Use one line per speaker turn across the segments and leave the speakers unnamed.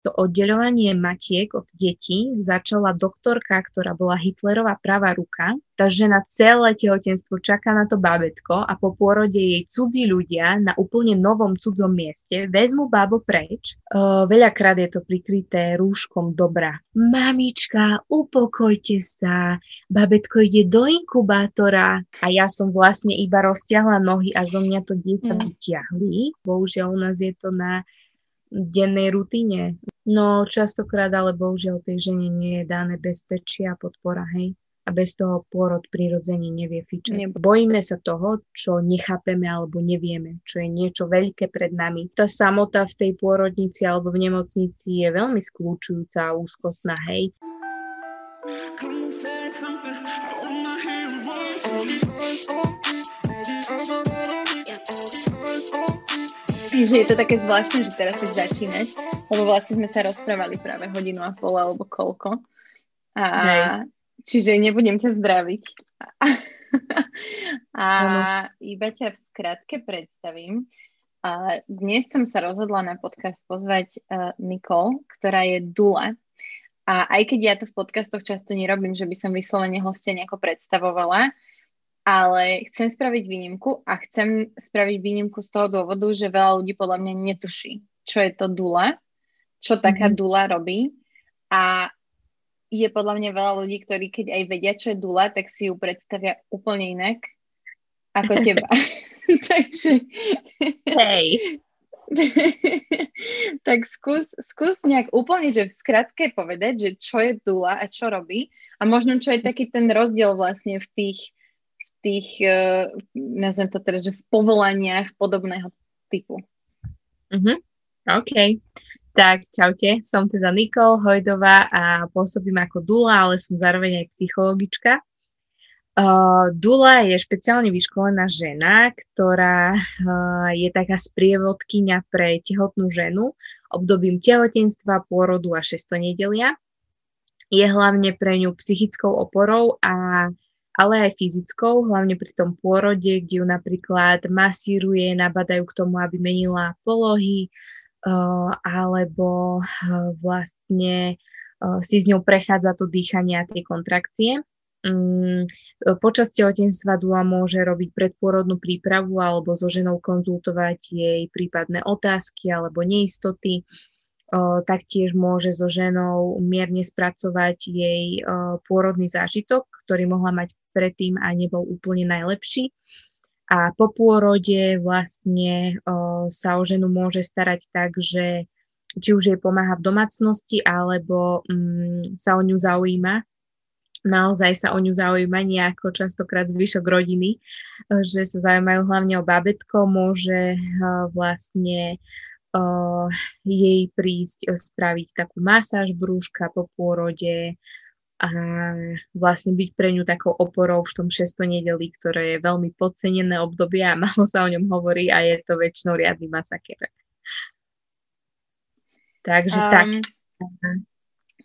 to oddeľovanie matiek od detí začala doktorka, ktorá bola Hitlerová pravá ruka. Tá žena celé tehotenstvo čaká na to babetko a po pôrode jej cudzí ľudia na úplne novom cudzom mieste vezmu bábo preč. O, veľakrát je to prikryté rúškom dobra. Mamička, upokojte sa, babetko ide do inkubátora. A ja som vlastne iba roztiahla nohy a zo mňa to dieťa mm. vyťahli. Bohužiaľ u nás je to na dennej rutine. No častokrát ale bohužiaľ tej žene nie je dané bezpečie a podpora, hej. A bez toho pôrod prirodzene nevie fičať. Bojíme sa toho, čo nechápeme alebo nevieme, čo je niečo veľké pred nami. Tá samota v tej pôrodnici alebo v nemocnici je veľmi skľúčujúca a úzkostná, hej. Come hear
že je to také zvláštne, že teraz si začínať, lebo vlastne sme sa rozprávali práve hodinu a pol alebo koľko. A, čiže nebudem ťa zdraviť. a iba ťa v skratke predstavím. A dnes som sa rozhodla na podcast pozvať uh, Nikol, ktorá je dula. A aj keď ja to v podcastoch často nerobím, že by som vyslovene hostia nejako predstavovala, ale chcem spraviť výnimku a chcem spraviť výnimku z toho dôvodu, že veľa ľudí podľa mňa netuší, čo je to dula, čo taká mm-hmm. dula robí a je podľa mňa veľa ľudí, ktorí keď aj vedia, čo je dula, tak si ju predstavia úplne inak ako teba. Takže...
Hej.
tak skús, skús nejak úplne, že v skratke povedať, že čo je dula a čo robí a možno čo je taký ten rozdiel vlastne v tých tých, uh, nazvem to teraz, že v povolaniach podobného typu.
Uh-huh. OK. Tak, čaute, som teda Nikol Hojdová a pôsobím ako Dula, ale som zároveň aj psychologička. Uh, Dula je špeciálne vyškolená žena, ktorá uh, je taká sprievodkynia pre tehotnú ženu obdobím tehotenstva, pôrodu a šestonedelia. Je hlavne pre ňu psychickou oporou a ale aj fyzickou, hlavne pri tom pôrode, kde ju napríklad masíruje, nabadajú k tomu, aby menila polohy, uh, alebo uh, vlastne uh, si s ňou prechádza to dýchanie a tie kontrakcie. Um, počas tehotenstva Dula môže robiť predpôrodnú prípravu alebo so ženou konzultovať jej prípadné otázky alebo neistoty. Taktiež môže so ženou mierne spracovať jej pôrodný zážitok, ktorý mohla mať predtým a nebol úplne najlepší. A po pôrode vlastne o, sa o ženu môže starať tak, že či už jej pomáha v domácnosti, alebo mm, sa o ňu zaujíma. Naozaj sa o ňu zaujíma nejako častokrát zvyšok rodiny, že sa zaujímajú hlavne o babetko, môže uh, vlastne uh, jej prísť spraviť takú masáž brúška po pôrode, a vlastne byť pre ňu takou oporou v tom šesto nedeli, ktoré je veľmi podcenené obdobie a malo sa o ňom hovorí a je to väčšinou riadny masaker. Takže um, tak.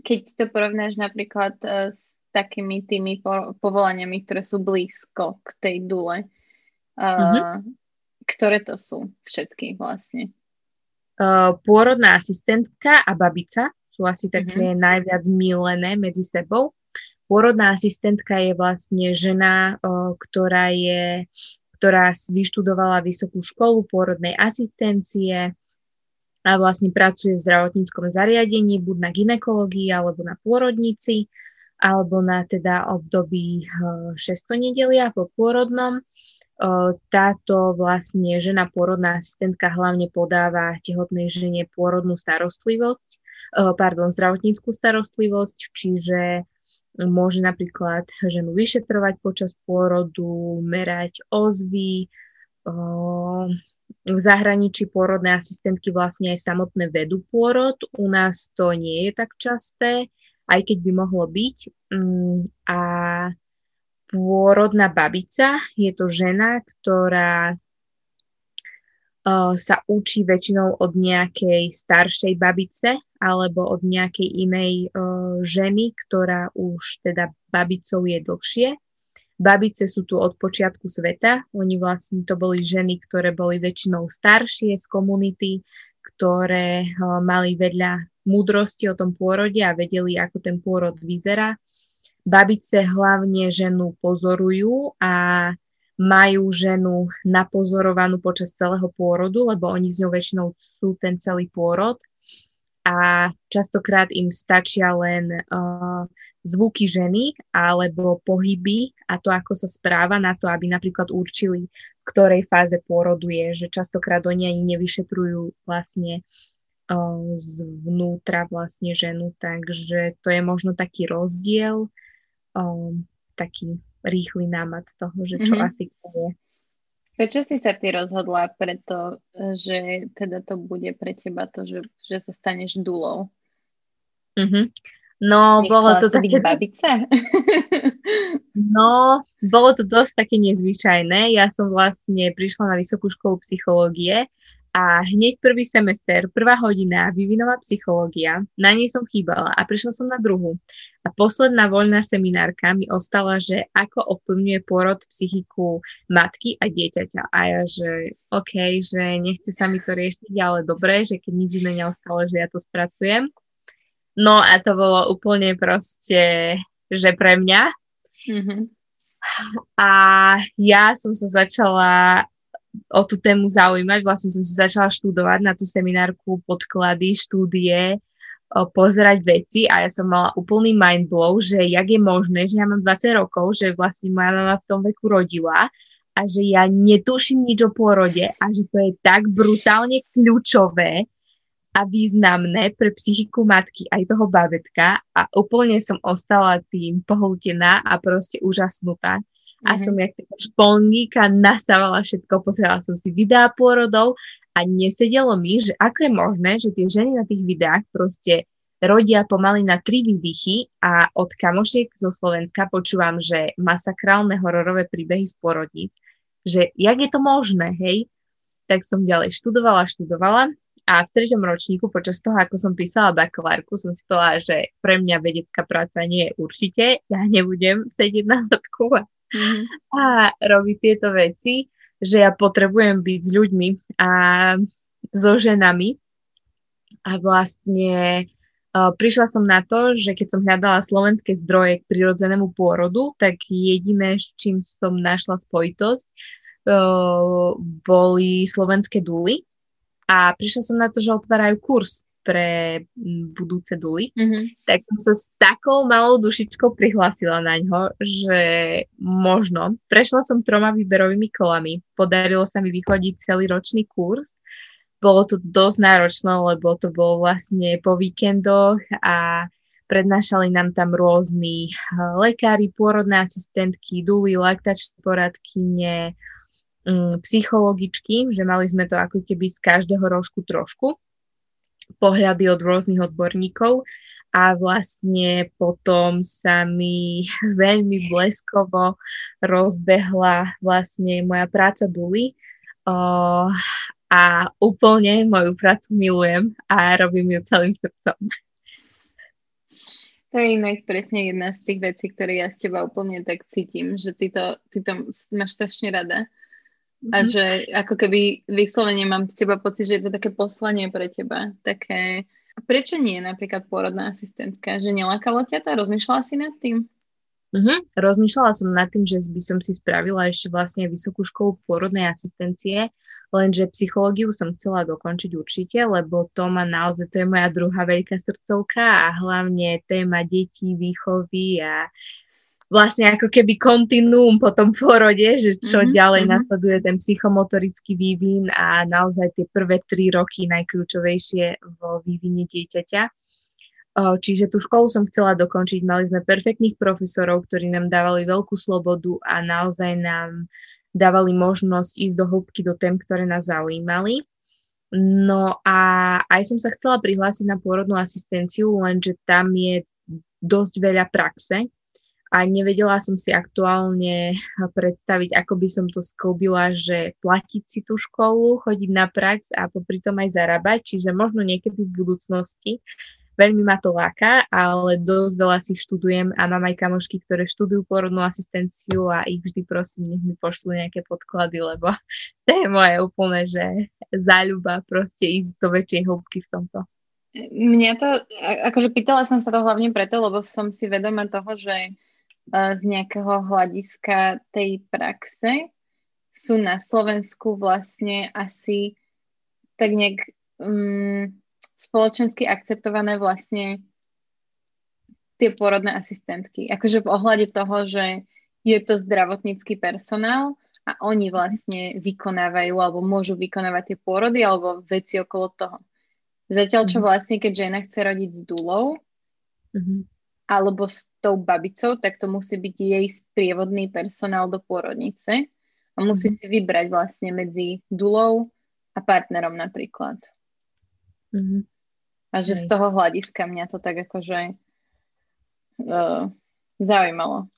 Keď to porovnáš napríklad uh, s takými tými po- povolaniami, ktoré sú blízko k tej dule, uh, uh-huh. ktoré to sú všetky vlastne?
Uh, pôrodná asistentka a babica sú asi také mm-hmm. najviac milené medzi sebou. Pôrodná asistentka je vlastne žena, ktorá je ktorá vyštudovala vysokú školu pôrodnej asistencie a vlastne pracuje v zdravotníckom zariadení, buď na ginekológii alebo na pôrodnici, alebo na teda období šestonedelia po pôrodnom. Táto vlastne žena pôrodná asistentka hlavne podáva tehotnej žene pôrodnú starostlivosť pardon, zdravotníckú starostlivosť, čiže môže napríklad ženu vyšetrovať počas pôrodu, merať ozvy, eh, v zahraničí pôrodné asistentky vlastne aj samotné vedú pôrod. U nás to nie je tak časté, aj keď by mohlo byť. Mm, a pôrodná babica je to žena, ktorá sa učí väčšinou od nejakej staršej babice alebo od nejakej inej uh, ženy, ktorá už teda babicou je dlhšie. Babice sú tu od počiatku sveta. Oni vlastne to boli ženy, ktoré boli väčšinou staršie z komunity, ktoré mali vedľa múdrosti o tom pôrode a vedeli, ako ten pôrod vyzerá. Babice hlavne ženu pozorujú a majú ženu napozorovanú počas celého pôrodu, lebo oni s ňou väčšinou sú ten celý pôrod. A častokrát im stačia len uh, zvuky ženy alebo pohyby a to, ako sa správa na to, aby napríklad určili, v ktorej fáze pôrodu je, že častokrát oni ani nevyšetrujú vlastne zvnútra vlastne ženu, takže to je možno taký rozdiel, um, taký rýchly námad toho, že čo mm-hmm. asi je.
Prečo si sa ty rozhodla preto, že teda to bude pre teba to, že, že sa staneš dulou?
Mm-hmm. No, Nechcela bolo to také...
babice?
no, bolo to dosť také nezvyčajné. Ja som vlastne prišla na vysokú školu psychológie a hneď prvý semester, prvá hodina, vývinová psychológia, na nej som chýbala a prišla som na druhú. A posledná voľná seminárka mi ostala, že ako ovplyvňuje pôrod psychiku matky a dieťaťa. A ja, že OK, že nechce sa mi to riešiť, ale dobre, že keď nič iné neostalo, že ja to spracujem. No a to bolo úplne proste, že pre mňa. Mm-hmm. A ja som sa začala o tú tému zaujímať. Vlastne som si začala študovať na tú seminárku podklady, štúdie, pozerať veci a ja som mala úplný mind blow, že jak je možné, že ja mám 20 rokov, že vlastne moja mama v tom veku rodila a že ja netuším nič o pôrode a že to je tak brutálne kľúčové a významné pre psychiku matky aj toho babetka a úplne som ostala tým pohltená a proste úžasnutá a mm-hmm. som jak taká špolníka nasávala všetko, pozerala som si videá pôrodov a nesedelo mi, že ako je možné, že tie ženy na tých videách proste rodia pomaly na tri výdychy a od kamošiek zo Slovenska počúvam, že masakrálne hororové príbehy z porodníc, že jak je to možné, hej? Tak som ďalej študovala, študovala a v treťom ročníku počas toho, ako som písala bakalárku, som si povedala, že pre mňa vedecká práca nie je určite, ja nebudem sedieť na zadku a mm-hmm. a robiť tieto veci, že ja potrebujem byť s ľuďmi a so ženami. A vlastne uh, prišla som na to, že keď som hľadala slovenské zdroje k prirodzenému pôrodu, tak jediné, s čím som našla spojitosť, uh, boli slovenské dúly. A prišla som na to, že otvárajú kurz pre budúce duly, mm-hmm. tak som sa s takou malou dušičkou prihlásila na ňo, že možno. Prešla som troma výberovými kolami, podarilo sa mi vychodiť celý ročný kurz. Bolo to dosť náročné, lebo to bolo vlastne po víkendoch a prednášali nám tam rôzni eh, lekári, pôrodné asistentky, duly, laktačné poradkyne, mm, psychologičky, že mali sme to ako keby z každého rožku trošku pohľady od rôznych odborníkov a vlastne potom sa mi veľmi bleskovo rozbehla vlastne moja práca Duli uh, a úplne moju prácu milujem a robím ju celým srdcom.
To je inak presne jedna z tých vecí, ktoré ja s teba úplne tak cítim, že ty to, ty to máš strašne rada. A mhm. že ako keby vyslovene mám z teba pocit, že je to také poslanie pre teba. Také... A prečo nie napríklad pôrodná asistentka? Že nelákalo ťa to? Rozmýšľala si nad tým?
Uh-huh. Rozmýšľala som nad tým, že by som si spravila ešte vlastne vysokú školu pôrodnej asistencie, lenže psychológiu som chcela dokončiť určite, lebo to má naozaj, to je moja druhá veľká srdcovka a hlavne téma detí, výchovy a vlastne ako keby kontinuum po tom porode, že čo mm-hmm, ďalej mm-hmm. nasleduje ten psychomotorický vývin a naozaj tie prvé tri roky najkľúčovejšie vo vývine dieťaťa. Čiže tú školu som chcela dokončiť. Mali sme perfektných profesorov, ktorí nám dávali veľkú slobodu a naozaj nám dávali možnosť ísť do hĺbky do tém, ktoré nás zaujímali. No a aj som sa chcela prihlásiť na pôrodnú asistenciu, lenže tam je dosť veľa praxe, a nevedela som si aktuálne predstaviť, ako by som to sklbila, že platiť si tú školu, chodiť na prax a popri tom aj zarábať, čiže možno niekedy v budúcnosti veľmi ma to láka, ale dosť veľa si študujem a mám aj kamošky, ktoré študujú porodnú asistenciu a ich vždy prosím, nech mi pošlu nejaké podklady, lebo to je moje úplne, že záľuba proste ísť do väčšej hĺbky v tomto.
Mňa to, akože pýtala som sa to hlavne preto, lebo som si vedoma toho, že z nejakého hľadiska tej praxe sú na Slovensku vlastne asi tak nejak um, spoločensky akceptované vlastne tie porodné asistentky. Akože v ohľade toho, že je to zdravotnícky personál a oni vlastne vykonávajú alebo môžu vykonávať tie porody alebo veci okolo toho. Zatiaľ, čo mhm. vlastne, keď žena chce rodiť s dulou mm-hmm. Alebo s tou babicou, tak to musí byť jej sprievodný personál do porodnice a musí mm-hmm. si vybrať vlastne medzi dulou a partnerom napríklad. Mm-hmm. A že Hej. z toho hľadiska mňa to tak akože uh, zaujímalo.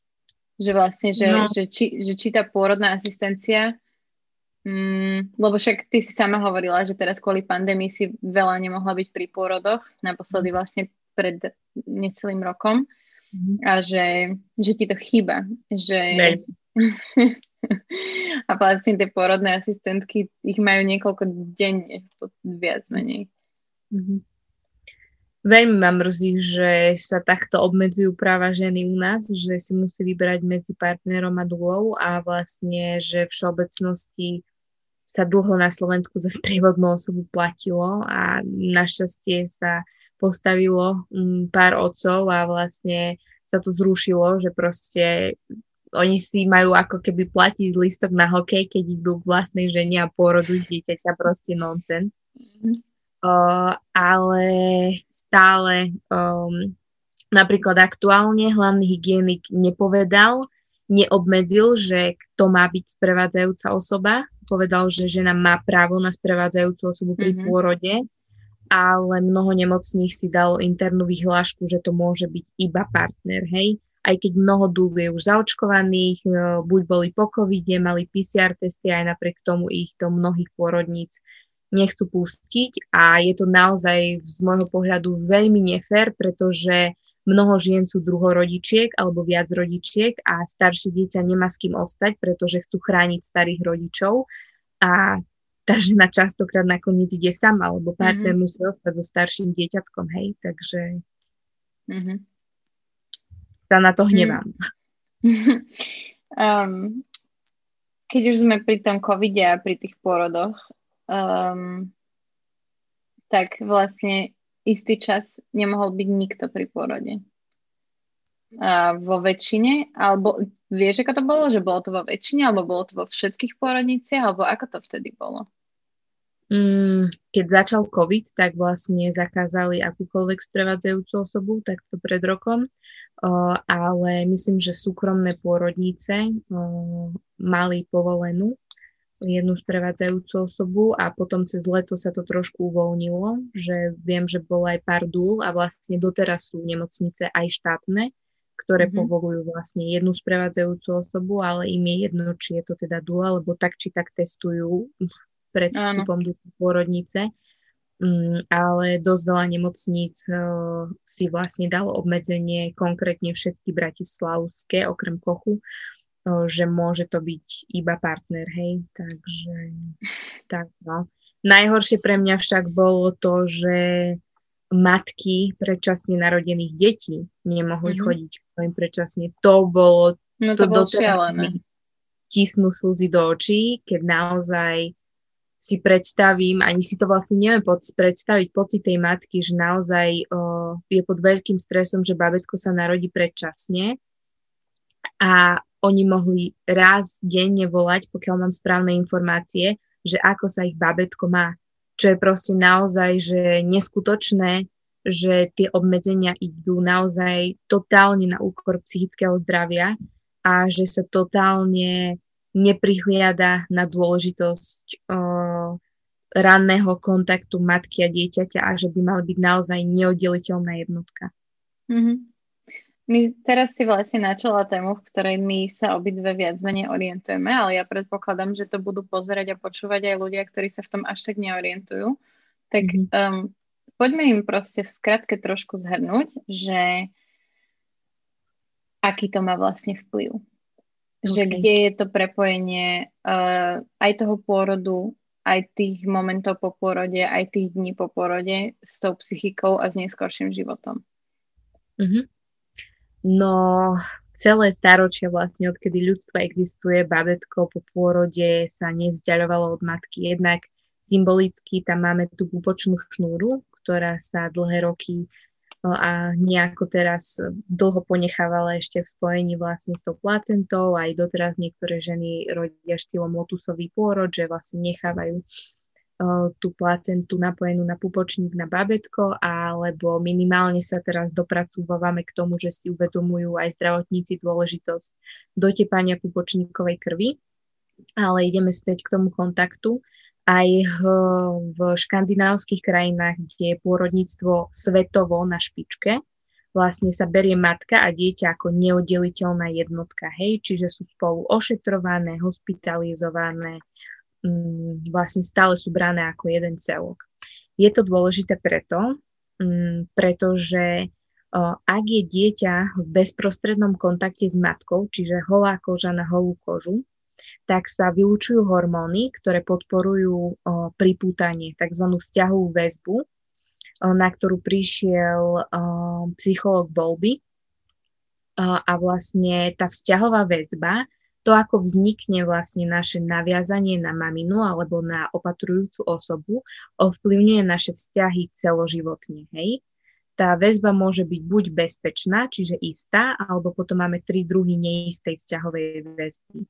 Že vlastne, že, no. že, či, že či tá pôrodná asistencia Mm, lebo však ty si sama hovorila, že teraz kvôli pandémii si veľa nemohla byť pri pôrodoch, naposledy vlastne pred necelým rokom mm. a že, že ti to chýba, že a vlastne tie pôrodné asistentky ich majú niekoľko denne, viac menej. Mm-hmm.
Veľmi ma mrzí, že sa takto obmedzujú práva ženy u nás, že si musí vybrať medzi partnerom a dúlou a vlastne, že v všeobecnosti sa dlho na Slovensku za sprievodnú osobu platilo a našťastie sa postavilo mm, pár otcov a vlastne sa to zrušilo, že proste oni si majú ako keby platiť listok na hokej, keď idú k vlastnej žene a porodujú dieťaťa, proste nonsens. Mm-hmm. Uh, ale stále um, napríklad aktuálne hlavný hygienik nepovedal, neobmedzil, že kto má byť sprevádzajúca osoba. Povedal, že žena má právo na sprevádzajúcu osobu pri mm-hmm. pôrode, ale mnoho nemocných si dalo internú vyhlášku, že to môže byť iba partner, hej. Aj keď mnoho dúl je už zaočkovaných, e, buď boli po covide, mali PCR testy, aj napriek tomu ich do mnohých pôrodníc nechcú pustiť a je to naozaj z môjho pohľadu veľmi nefér, pretože Mnoho žien sú druhorodičiek alebo viac rodičiek a staršie dieťa nemá s kým ostať, pretože chcú chrániť starých rodičov a tá žena častokrát nakoniec ide sama, alebo partner mm-hmm. musí ostať so starším dieťatkom, hej, takže mm-hmm. sa na to hnevám. Mm-hmm.
Um, keď už sme pri tom covide a pri tých porodoch, um, tak vlastne istý čas nemohol byť nikto pri pôrode. A vo väčšine, alebo vieš, ako to bolo? Že bolo to vo väčšine, alebo bolo to vo všetkých pôrodniciach, alebo ako to vtedy bolo?
Mm, keď začal COVID, tak vlastne zakázali akúkoľvek sprevádzajúcu osobu, takto pred rokom, ale myslím, že súkromné pôrodnice mali povolenú jednu sprevádzajúcu osobu a potom cez leto sa to trošku uvoľnilo, že viem, že bolo aj pár dúl a vlastne doteraz sú nemocnice aj štátne, ktoré mm-hmm. povolujú vlastne jednu sprevádzajúcu osobu, ale im je jedno, či je to teda dula, lebo tak či tak testujú pred vstupom do pôrodnice. Mm, ale dosť veľa nemocníc uh, si vlastne dalo obmedzenie, konkrétne všetky bratislavské, okrem Kochu, že môže to byť iba partner, hej, takže tak no. Najhoršie pre mňa však bolo to, že matky predčasne narodených detí nemohli mm-hmm. chodiť im predčasne. To bolo...
No to, to bolo šialené.
Tisnú slzy do očí, keď naozaj si predstavím, ani si to vlastne neviem pod, predstaviť pocit tej matky, že naozaj o, je pod veľkým stresom, že babetko sa narodí predčasne a oni mohli raz denne volať, pokiaľ mám správne informácie, že ako sa ich babetko má. Čo je proste naozaj, že neskutočné, že tie obmedzenia idú naozaj totálne na úkor psychického zdravia a že sa totálne neprihliada na dôležitosť o, ranného kontaktu matky a dieťaťa a že by mali byť naozaj neoddeliteľná jednotka.
Mm-hmm. My teraz si vlastne načala tému, v ktorej my sa obidve viac menej orientujeme, ale ja predpokladám, že to budú pozerať a počúvať aj ľudia, ktorí sa v tom až tak neorientujú. Tak mm-hmm. um, poďme im proste v skratke trošku zhrnúť, že aký to má vlastne vplyv. Okay. Že kde je to prepojenie uh, aj toho pôrodu, aj tých momentov po pôrode, aj tých dní po pôrode s tou psychikou a s neskorším životom.
Mm-hmm. No, celé staročia vlastne, odkedy ľudstvo existuje, babetko po pôrode sa nevzdialovalo od matky. Jednak symbolicky tam máme tú pupočnú šnúru, ktorá sa dlhé roky a nejako teraz dlho ponechávala ešte v spojení vlastne s tou placentou. Aj doteraz niektoré ženy rodia štýlom lotusový pôrod, že vlastne nechávajú tú placentu napojenú na pupočník na babetko, alebo minimálne sa teraz dopracúvame k tomu, že si uvedomujú aj zdravotníci dôležitosť dotepania pupočníkovej krvi. Ale ideme späť k tomu kontaktu aj v škandinávskych krajinách, kde je pôrodníctvo svetovo na špičke, vlastne sa berie matka a dieťa ako neoddeliteľná jednotka, hej, čiže sú spolu ošetrované, hospitalizované, mm, vlastne stále sú brané ako jeden celok. Je to dôležité preto, mm, pretože ak je dieťa v bezprostrednom kontakte s matkou, čiže holá koža na holú kožu, tak sa vylúčujú hormóny, ktoré podporujú pripútanie, tzv. vzťahovú väzbu, na ktorú prišiel o, psycholog Bolby. A vlastne tá vzťahová väzba, to, ako vznikne vlastne naše naviazanie na maminu alebo na opatrujúcu osobu, ovplyvňuje naše vzťahy celoživotne. Hej? Tá väzba môže byť buď bezpečná, čiže istá, alebo potom máme tri druhy neistej vzťahovej väzby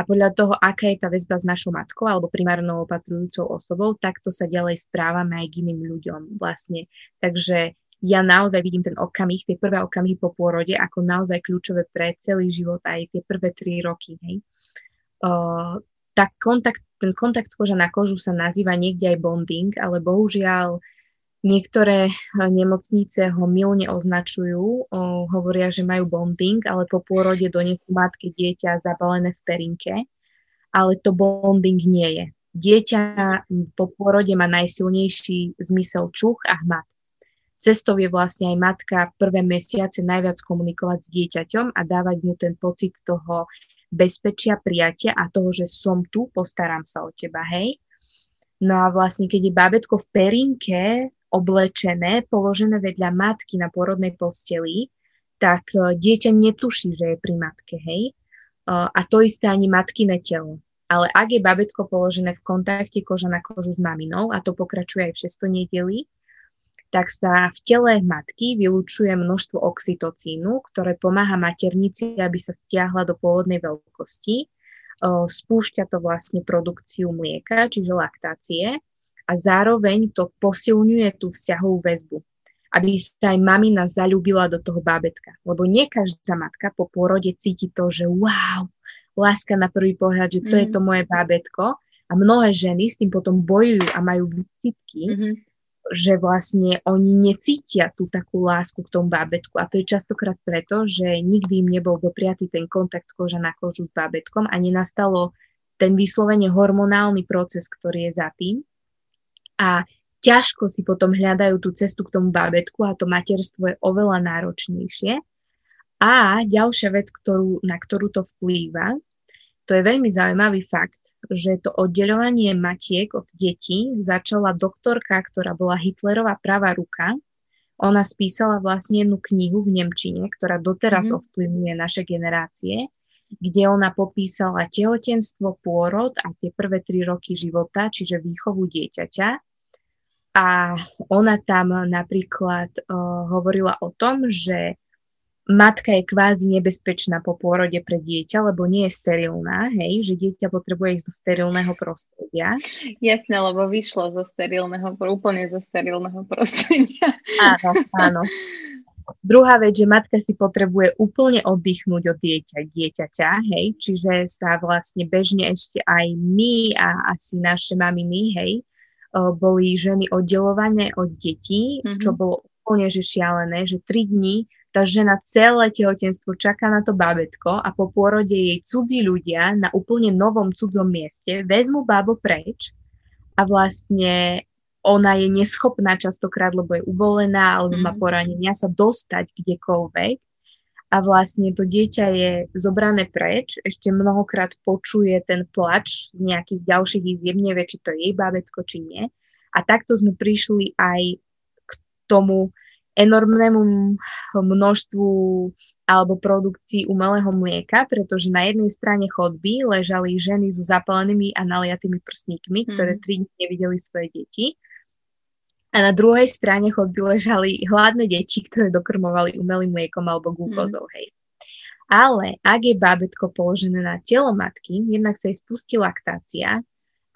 a podľa toho, aká je tá väzba s našou matkou alebo primárnou opatrujúcou osobou, takto sa ďalej správame aj k iným ľuďom vlastne. Takže ja naozaj vidím ten okamih, tie prvé okamihy po pôrode ako naozaj kľúčové pre celý život aj tie prvé tri roky. Hej. Uh, tá kontakt, ten kontakt koža na kožu sa nazýva niekde aj bonding, ale bohužiaľ Niektoré eh, nemocnice ho milne označujú, hovoria, že majú bonding, ale po pôrode donesú matky dieťa zabalené v perinke, ale to bonding nie je. Dieťa po pôrode má najsilnejší zmysel čuch a hmat. Cestou je vlastne aj matka prvé mesiace najviac komunikovať s dieťaťom a dávať mu ten pocit toho bezpečia, prijatia a toho, že som tu, postaram sa o teba, hej. No a vlastne, keď je bábetko v perinke, oblečené, položené vedľa matky na porodnej posteli, tak e, dieťa netuší, že je pri matke, hej. E, a to isté ani matkine telo. Ale ak je babetko položené v kontakte koža na kožu s maminou, a to pokračuje aj v 6. nedeli, tak sa v tele matky vylúčuje množstvo oxytocínu, ktoré pomáha maternici, aby sa stiahla do pôvodnej veľkosti. E, spúšťa to vlastne produkciu mlieka, čiže laktácie a zároveň to posilňuje tú vzťahovú väzbu, aby sa aj mamina zalúbila do toho bábetka. Lebo nie každá matka po pôrode cíti to, že wow, láska na prvý pohľad, že to mm. je mhm. to moje bábetko. A mnohé ženy s tým potom bojujú a majú výčitky, mm-hmm. že vlastne oni necítia tú takú lásku k tomu bábetku. A to je častokrát preto, že nikdy im nebol dopriatý ten kontakt koža na kožu s bábetkom a nenastalo ten vyslovene hormonálny proces, ktorý je za tým a ťažko si potom hľadajú tú cestu k tomu bábetku a to materstvo je oveľa náročnejšie. A ďalšia vec, ktorú, na ktorú to vplýva, to je veľmi zaujímavý fakt, že to oddeľovanie matiek od detí začala doktorka, ktorá bola Hitlerová pravá ruka. Ona spísala vlastne jednu knihu v Nemčine, ktorá doteraz mm-hmm. ovplyvňuje naše generácie, kde ona popísala tehotenstvo, pôrod a tie prvé tri roky života, čiže výchovu dieťaťa a ona tam napríklad uh, hovorila o tom, že matka je kvázi nebezpečná po pôrode pre dieťa, lebo nie je sterilná, hej, že dieťa potrebuje ísť do sterilného prostredia.
Jasné, lebo vyšlo zo sterilného, úplne zo sterilného prostredia.
Áno, áno. Druhá vec, že matka si potrebuje úplne oddychnúť od dieťa, dieťaťa, hej, čiže sa vlastne bežne ešte aj my a asi naše maminy, hej, boli ženy oddelované od detí, mm-hmm. čo bolo úplne že šialené, že tri dní tá žena celé tehotenstvo čaká na to bábetko a po pôrode jej cudzí ľudia na úplne novom cudzom mieste vezmu bábo preč a vlastne ona je neschopná častokrát, lebo je ubolená alebo mm. má mhm. poranenia sa dostať kdekoľvek a vlastne to dieťa je zobrané preč, ešte mnohokrát počuje ten plač nejakých ďalších izieb, nevie, či to je jej bábetko, či nie. A takto sme prišli aj k tomu enormnému množstvu alebo produkcii umelého mlieka, pretože na jednej strane chodby ležali ženy so zapalenými a naliatými prsníkmi, ktoré mm. tri dní nevideli svoje deti a na druhej strane chodby ležali hladné deti, ktoré dokrmovali umelým mliekom alebo glukózou, mm. hej. Ale ak je bábetko položené na telo matky, jednak sa jej spustí laktácia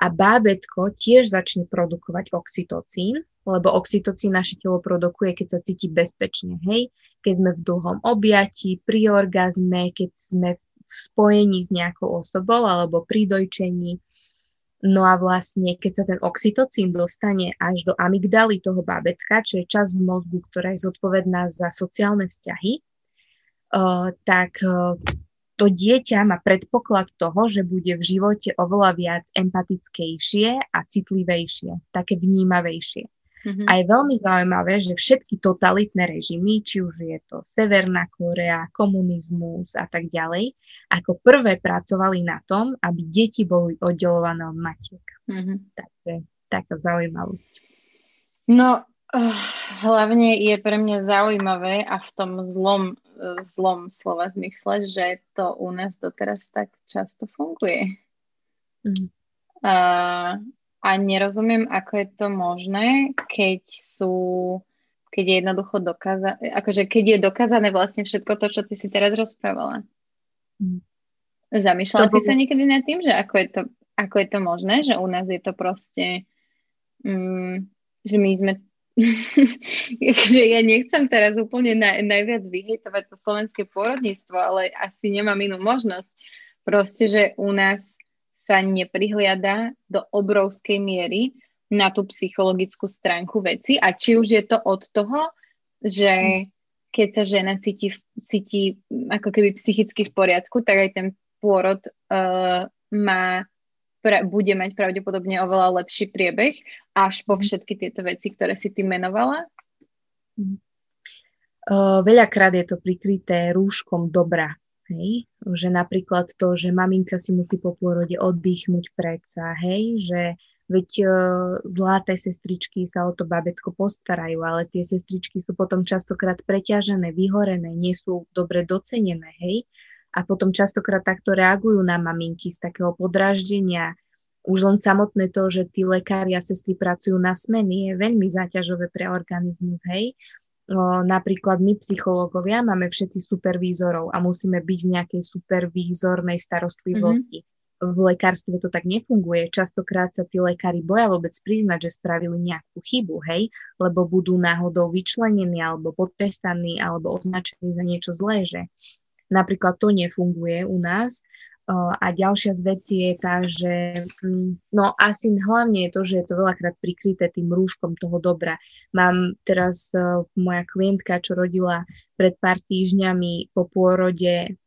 a bábetko tiež začne produkovať oxytocín, lebo oxytocín naše telo produkuje, keď sa cíti bezpečne, hej, keď sme v dlhom objati, pri orgazme, keď sme v spojení s nejakou osobou alebo pri dojčení, No a vlastne, keď sa ten oxytocín dostane až do amygdaly toho bábetka, čo je časť v mozgu, ktorá je zodpovedná za sociálne vzťahy, uh, tak uh, to dieťa má predpoklad toho, že bude v živote oveľa viac empatickejšie a citlivejšie, také vnímavejšie. Mm-hmm. A je veľmi zaujímavé, že všetky totalitné režimy, či už je to Severná Korea, komunizmus a tak ďalej, ako prvé pracovali na tom, aby deti boli oddelované od matiek. Mm-hmm. Takže taká zaujímavosť.
No, uh, hlavne je pre mňa zaujímavé a v tom zlom, uh, zlom slova zmysle, že to u nás doteraz tak často funguje. Mm. Uh, a nerozumiem, ako je to možné, keď sú keď je jednoducho dokázané, akože keď je dokázané vlastne všetko to, čo ty si teraz rozprávala. Mm. Zamýšľala to si sa niekedy nad tým, že ako je to, ako je to možné, že u nás je to proste, um, že my sme že ja nechcem teraz úplne na, najviac vyhejtovať to slovenské pôrodníctvo, ale asi nemám inú možnosť. Proste, že u nás sa neprihliada do obrovskej miery na tú psychologickú stránku veci a či už je to od toho, že keď sa žena cíti, cíti ako keby psychicky v poriadku, tak aj ten pôrod uh, má pra, bude mať pravdepodobne oveľa lepší priebeh až po mhm. všetky tieto veci, ktoré si ty menovala?
Uh, veľakrát je to prikryté rúškom dobra. Hej? Že napríklad to, že maminka si musí po pôrode oddychnúť predsa, hej? Že veď uh, zlaté sestričky sa o to babetko postarajú, ale tie sestričky sú potom častokrát preťažené, vyhorené, nie sú dobre docenené, hej? A potom častokrát takto reagujú na maminky z takého podráždenia. Už len samotné to, že tí lekári a sestry pracujú na smeny, je veľmi záťažové pre organizmus, hej? Napríklad my psychológovia máme všetci supervízorov a musíme byť v nejakej supervízornej starostlivosti. Mm-hmm. V lekárstve to tak nefunguje. Častokrát sa tí lekári boja vôbec priznať, že spravili nejakú chybu, hej, lebo budú náhodou vyčlenení alebo potrestaní alebo označení za niečo zlé, že napríklad to nefunguje u nás a ďalšia z vecí je tá, že mm, no asi hlavne je to, že je to veľakrát prikryté tým rúškom toho dobra. Mám teraz uh, moja klientka, čo rodila pred pár týždňami po pôrode,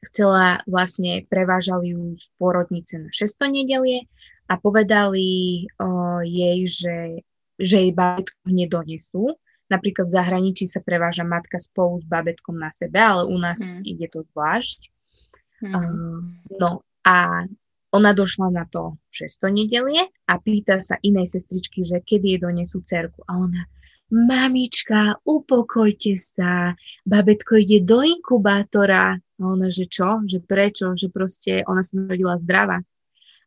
chcela vlastne, prevážali ju z pôrodnice na 600 nedelie a povedali uh, jej, že, že jej babetko nedonesú. Napríklad v zahraničí sa preváža matka spolu s babetkom na sebe, ale u nás hmm. ide to zvlášť. Mm. no a ona došla na to 600 nedelie a pýta sa inej sestričky, že kedy je donesú cerku. A ona, mamička, upokojte sa, babetko ide do inkubátora. A ona, že čo? Že prečo? Že proste ona sa narodila zdravá.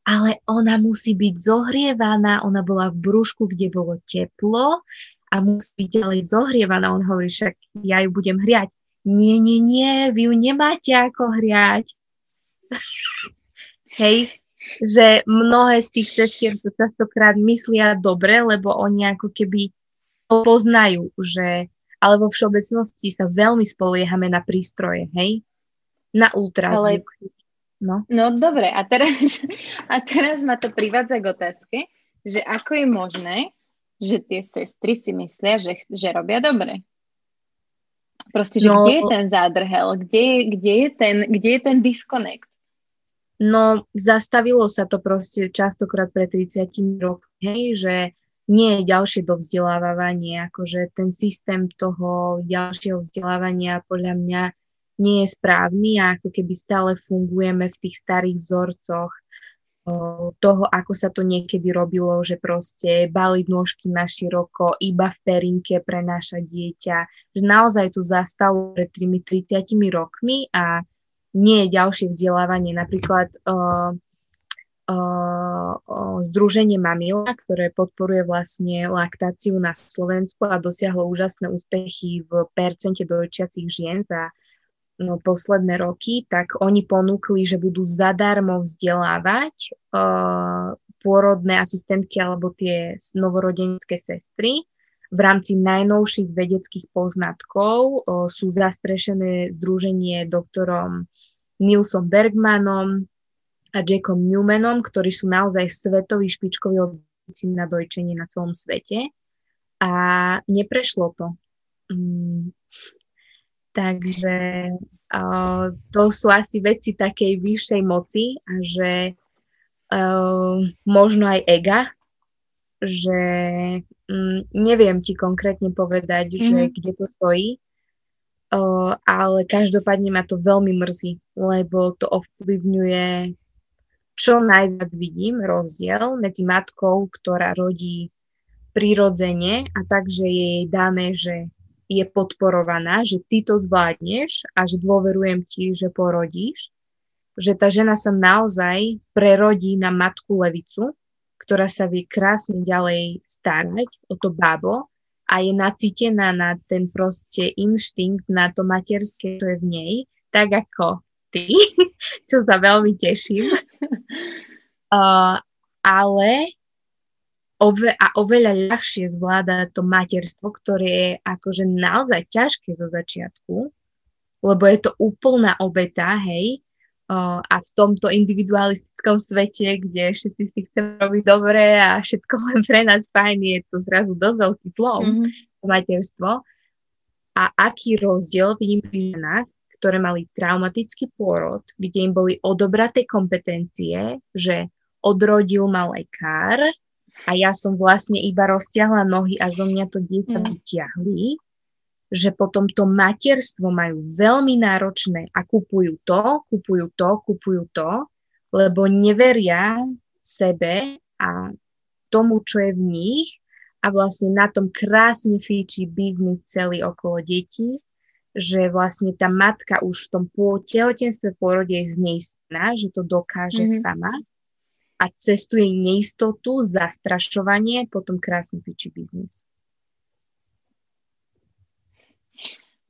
Ale ona musí byť zohrievaná, ona bola v brúšku, kde bolo teplo a musí byť ďalej zohrievaná. On hovorí, však ja ju budem hriať. Nie, nie, nie, vy ju nemáte ako hriať. Hej, že mnohé z tých sestier to častokrát myslia dobre, lebo oni ako keby to poznajú, že ale vo všeobecnosti sa veľmi spoliehame na prístroje, hej? Na ultrazvuk. Ale...
No. no dobre, a teraz, a teraz ma to privádza k otázke, že ako je možné, že tie sestry si myslia, že, že robia dobre. Proste, že no, kde je ten zádrhel, kde, kde, je ten, kde je ten disconnect?
No, zastavilo sa to proste častokrát pre 30 rokmi, že nie je ďalšie dovzdelávanie, akože ten systém toho ďalšieho vzdelávania podľa mňa nie je správny a ako keby stále fungujeme v tých starých vzorcoch toho, ako sa to niekedy robilo, že proste baliť nôžky na široko, iba v perinke pre naša dieťa. Že naozaj tu zastalo pred tými 30 rokmi a nie je ďalšie vzdelávanie. Napríklad uh, Združenie Mamila, ktoré podporuje vlastne laktáciu na Slovensku a dosiahlo úžasné úspechy v percente dojčiacich žien za no, posledné roky, tak oni ponúkli, že budú zadarmo vzdelávať uh, pôrodné asistentky alebo tie novorodenské sestry. V rámci najnovších vedeckých poznatkov sú zastrešené združenie doktorom Nilsom Bergmanom a Jackom Newmanom, ktorí sú naozaj svetoví špičkoví odborníci na dojčenie na celom svete. A neprešlo to. Mm, Takže uh, to sú asi veci takej vyššej moci a že uh, možno aj ega, že um, neviem ti konkrétne povedať, mm-hmm. že mhm. kde to stojí, uh, ale každopádne ma to veľmi mrzí, lebo to ovplyvňuje čo najviac vidím rozdiel medzi matkou, ktorá rodí prirodzene a takže je jej dané, že je podporovaná, že ty to zvládneš a že dôverujem ti, že porodíš, že tá žena sa naozaj prerodí na matku levicu, ktorá sa vie krásne ďalej starať o to babo a je nacítená na ten proste inštinkt, na to materské, čo je v nej, tak ako ty, čo sa veľmi teším. Uh, ale ove, a oveľa ľahšie zvláda to materstvo, ktoré je akože naozaj ťažké zo začiatku, lebo je to úplná obeta, hej, a v tomto individualistickom svete, kde všetci si chceme robiť dobre a všetko len pre nás fajn, je to zrazu dosť veľký zlom, mm-hmm. materstvo. A aký rozdiel vidím pri ženách, ktoré mali traumatický pôrod, kde im boli odobraté kompetencie, že odrodil ma lekár, a ja som vlastne iba roztiahla nohy a zo mňa to dieťa mm. vyťahli, že potom to materstvo majú veľmi náročné a kupujú to, kupujú to, kupujú to, lebo neveria sebe a tomu, čo je v nich a vlastne na tom krásne fíči biznis celý okolo detí, že vlastne tá matka už v tom tehotenstve pôrode je zneistená, že to dokáže mm-hmm. sama a cestuje neistotu, zastrašovanie, potom krásny piči biznis.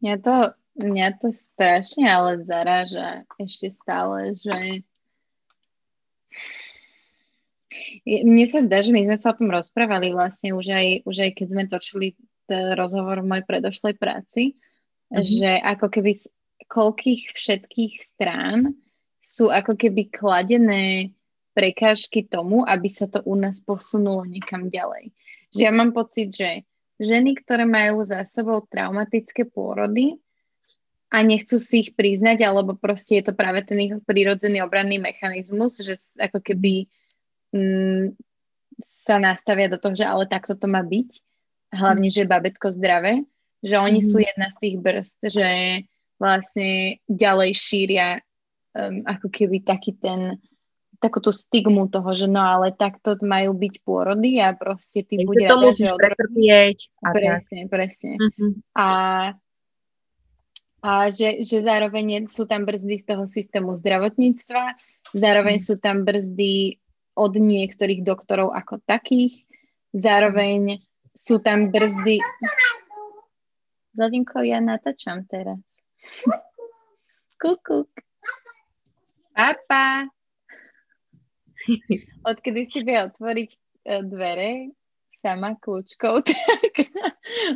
Mňa to, mňa to strašne ale zaráža ešte stále, že mne sa zdá, že my sme sa o tom rozprávali vlastne už aj, už aj keď sme točili rozhovor v mojej predošlej práci, mm-hmm. že ako keby z koľkých všetkých strán sú ako keby kladené prekážky tomu, aby sa to u nás posunulo niekam ďalej. Že ja mám pocit, že ženy, ktoré majú za sebou traumatické pôrody a nechcú si ich priznať, alebo proste je to práve ten ich prírodzený obranný mechanizmus, že ako keby mm, sa nastavia do toho, že ale takto to má byť, hlavne, že babetko zdravé, že oni mm-hmm. sú jedna z tých brzd, že vlastne ďalej šíria um, ako keby taký ten takú tú stigmu toho, že no ale takto majú byť pôrody a proste ty buď
rada, že pretrpieť.
Presne, tak. presne. Uh-huh. A, a že, že zároveň sú tam brzdy z toho systému zdravotníctva, zároveň uh-huh. sú tam brzdy od niektorých doktorov ako takých, zároveň sú tam brzdy... Zladinko, ja natáčam teraz. Kukuk. Papa. Odkedy si vie otvoriť e, dvere sama kľúčkou, tak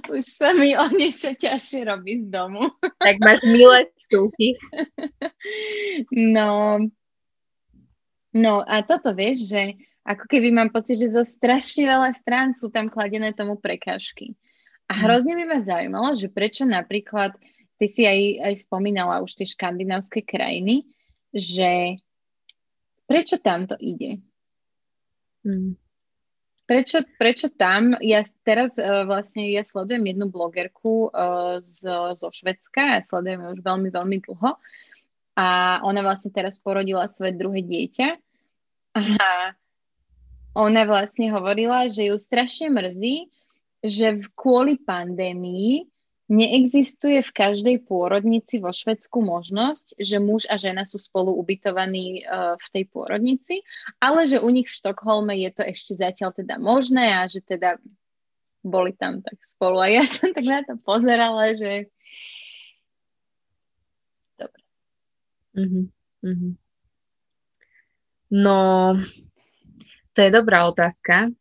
už sa mi o niečo ťažšie robí z domu.
Tak máš milé vstúpy.
No, no a toto vieš, že ako keby mám pocit, že zo strašne veľa strán sú tam kladené tomu prekážky. A mhm. hrozne by ma zaujímalo, že prečo napríklad, ty si aj, aj spomínala už tie škandinávské krajiny, že Prečo tam to ide?
Hmm.
Prečo, prečo tam? Ja teraz uh, vlastne ja sledujem jednu blogerku uh, z, zo Švedska, ja sledujem ju už veľmi, veľmi dlho a ona vlastne teraz porodila svoje druhé dieťa a ona vlastne hovorila, že ju strašne mrzí, že kvôli pandémii Neexistuje v každej pôrodnici vo Švedsku možnosť, že muž a žena sú spolu ubytovaní uh, v tej pôrodnici, ale že u nich v Štokholme je to ešte zatiaľ teda možné a že teda boli tam tak spolu. A ja som tak na to pozerala, že dobre.
Mm-hmm. No, to je dobrá otázka.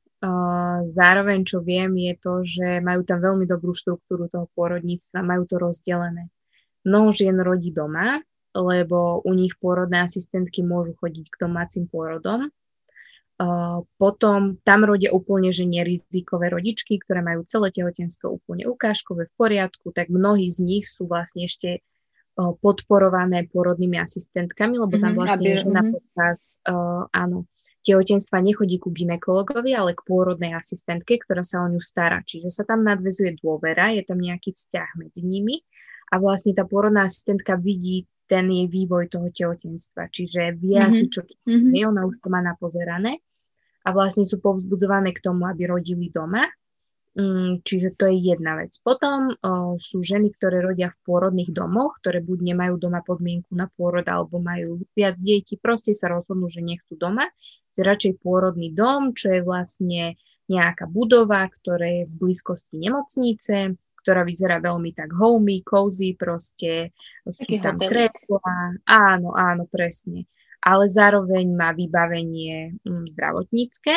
Zároveň, čo viem, je to, že majú tam veľmi dobrú štruktúru toho pôrodníctva, majú to rozdelené. Mnoho žien rodí doma, lebo u nich pôrodné asistentky môžu chodiť k domácim pôrodom. Potom tam rodia úplne, že nerizikové rodičky, ktoré majú celé tehotenstvo úplne ukážkové v poriadku, tak mnohí z nich sú vlastne ešte podporované pôrodnými asistentkami, lebo tam mhm, vlastne mm-hmm, žena počas, uh, áno, tehotenstva nechodí ku ginekologovi, ale k pôrodnej asistentke, ktorá sa o ňu stará. Čiže sa tam nadvezuje dôvera, je tam nejaký vzťah medzi nimi a vlastne tá pôrodná asistentka vidí ten jej vývoj toho tehotenstva. Čiže vie mm-hmm. asi, čo mm-hmm. je, ona už to má napozerané a vlastne sú povzbudované k tomu, aby rodili doma. Mm, čiže to je jedna vec. Potom o, sú ženy, ktoré rodia v pôrodných domoch, ktoré buď nemajú doma podmienku na pôrod, alebo majú viac detí, proste sa rozhodnú, že nechcú doma radšej pôrodný dom, čo je vlastne nejaká budova, ktorá je v blízkosti nemocnice, ktorá vyzerá veľmi tak homey, cozy, proste sú tam kreslá, áno, áno, presne. Ale zároveň má vybavenie mm, zdravotnícke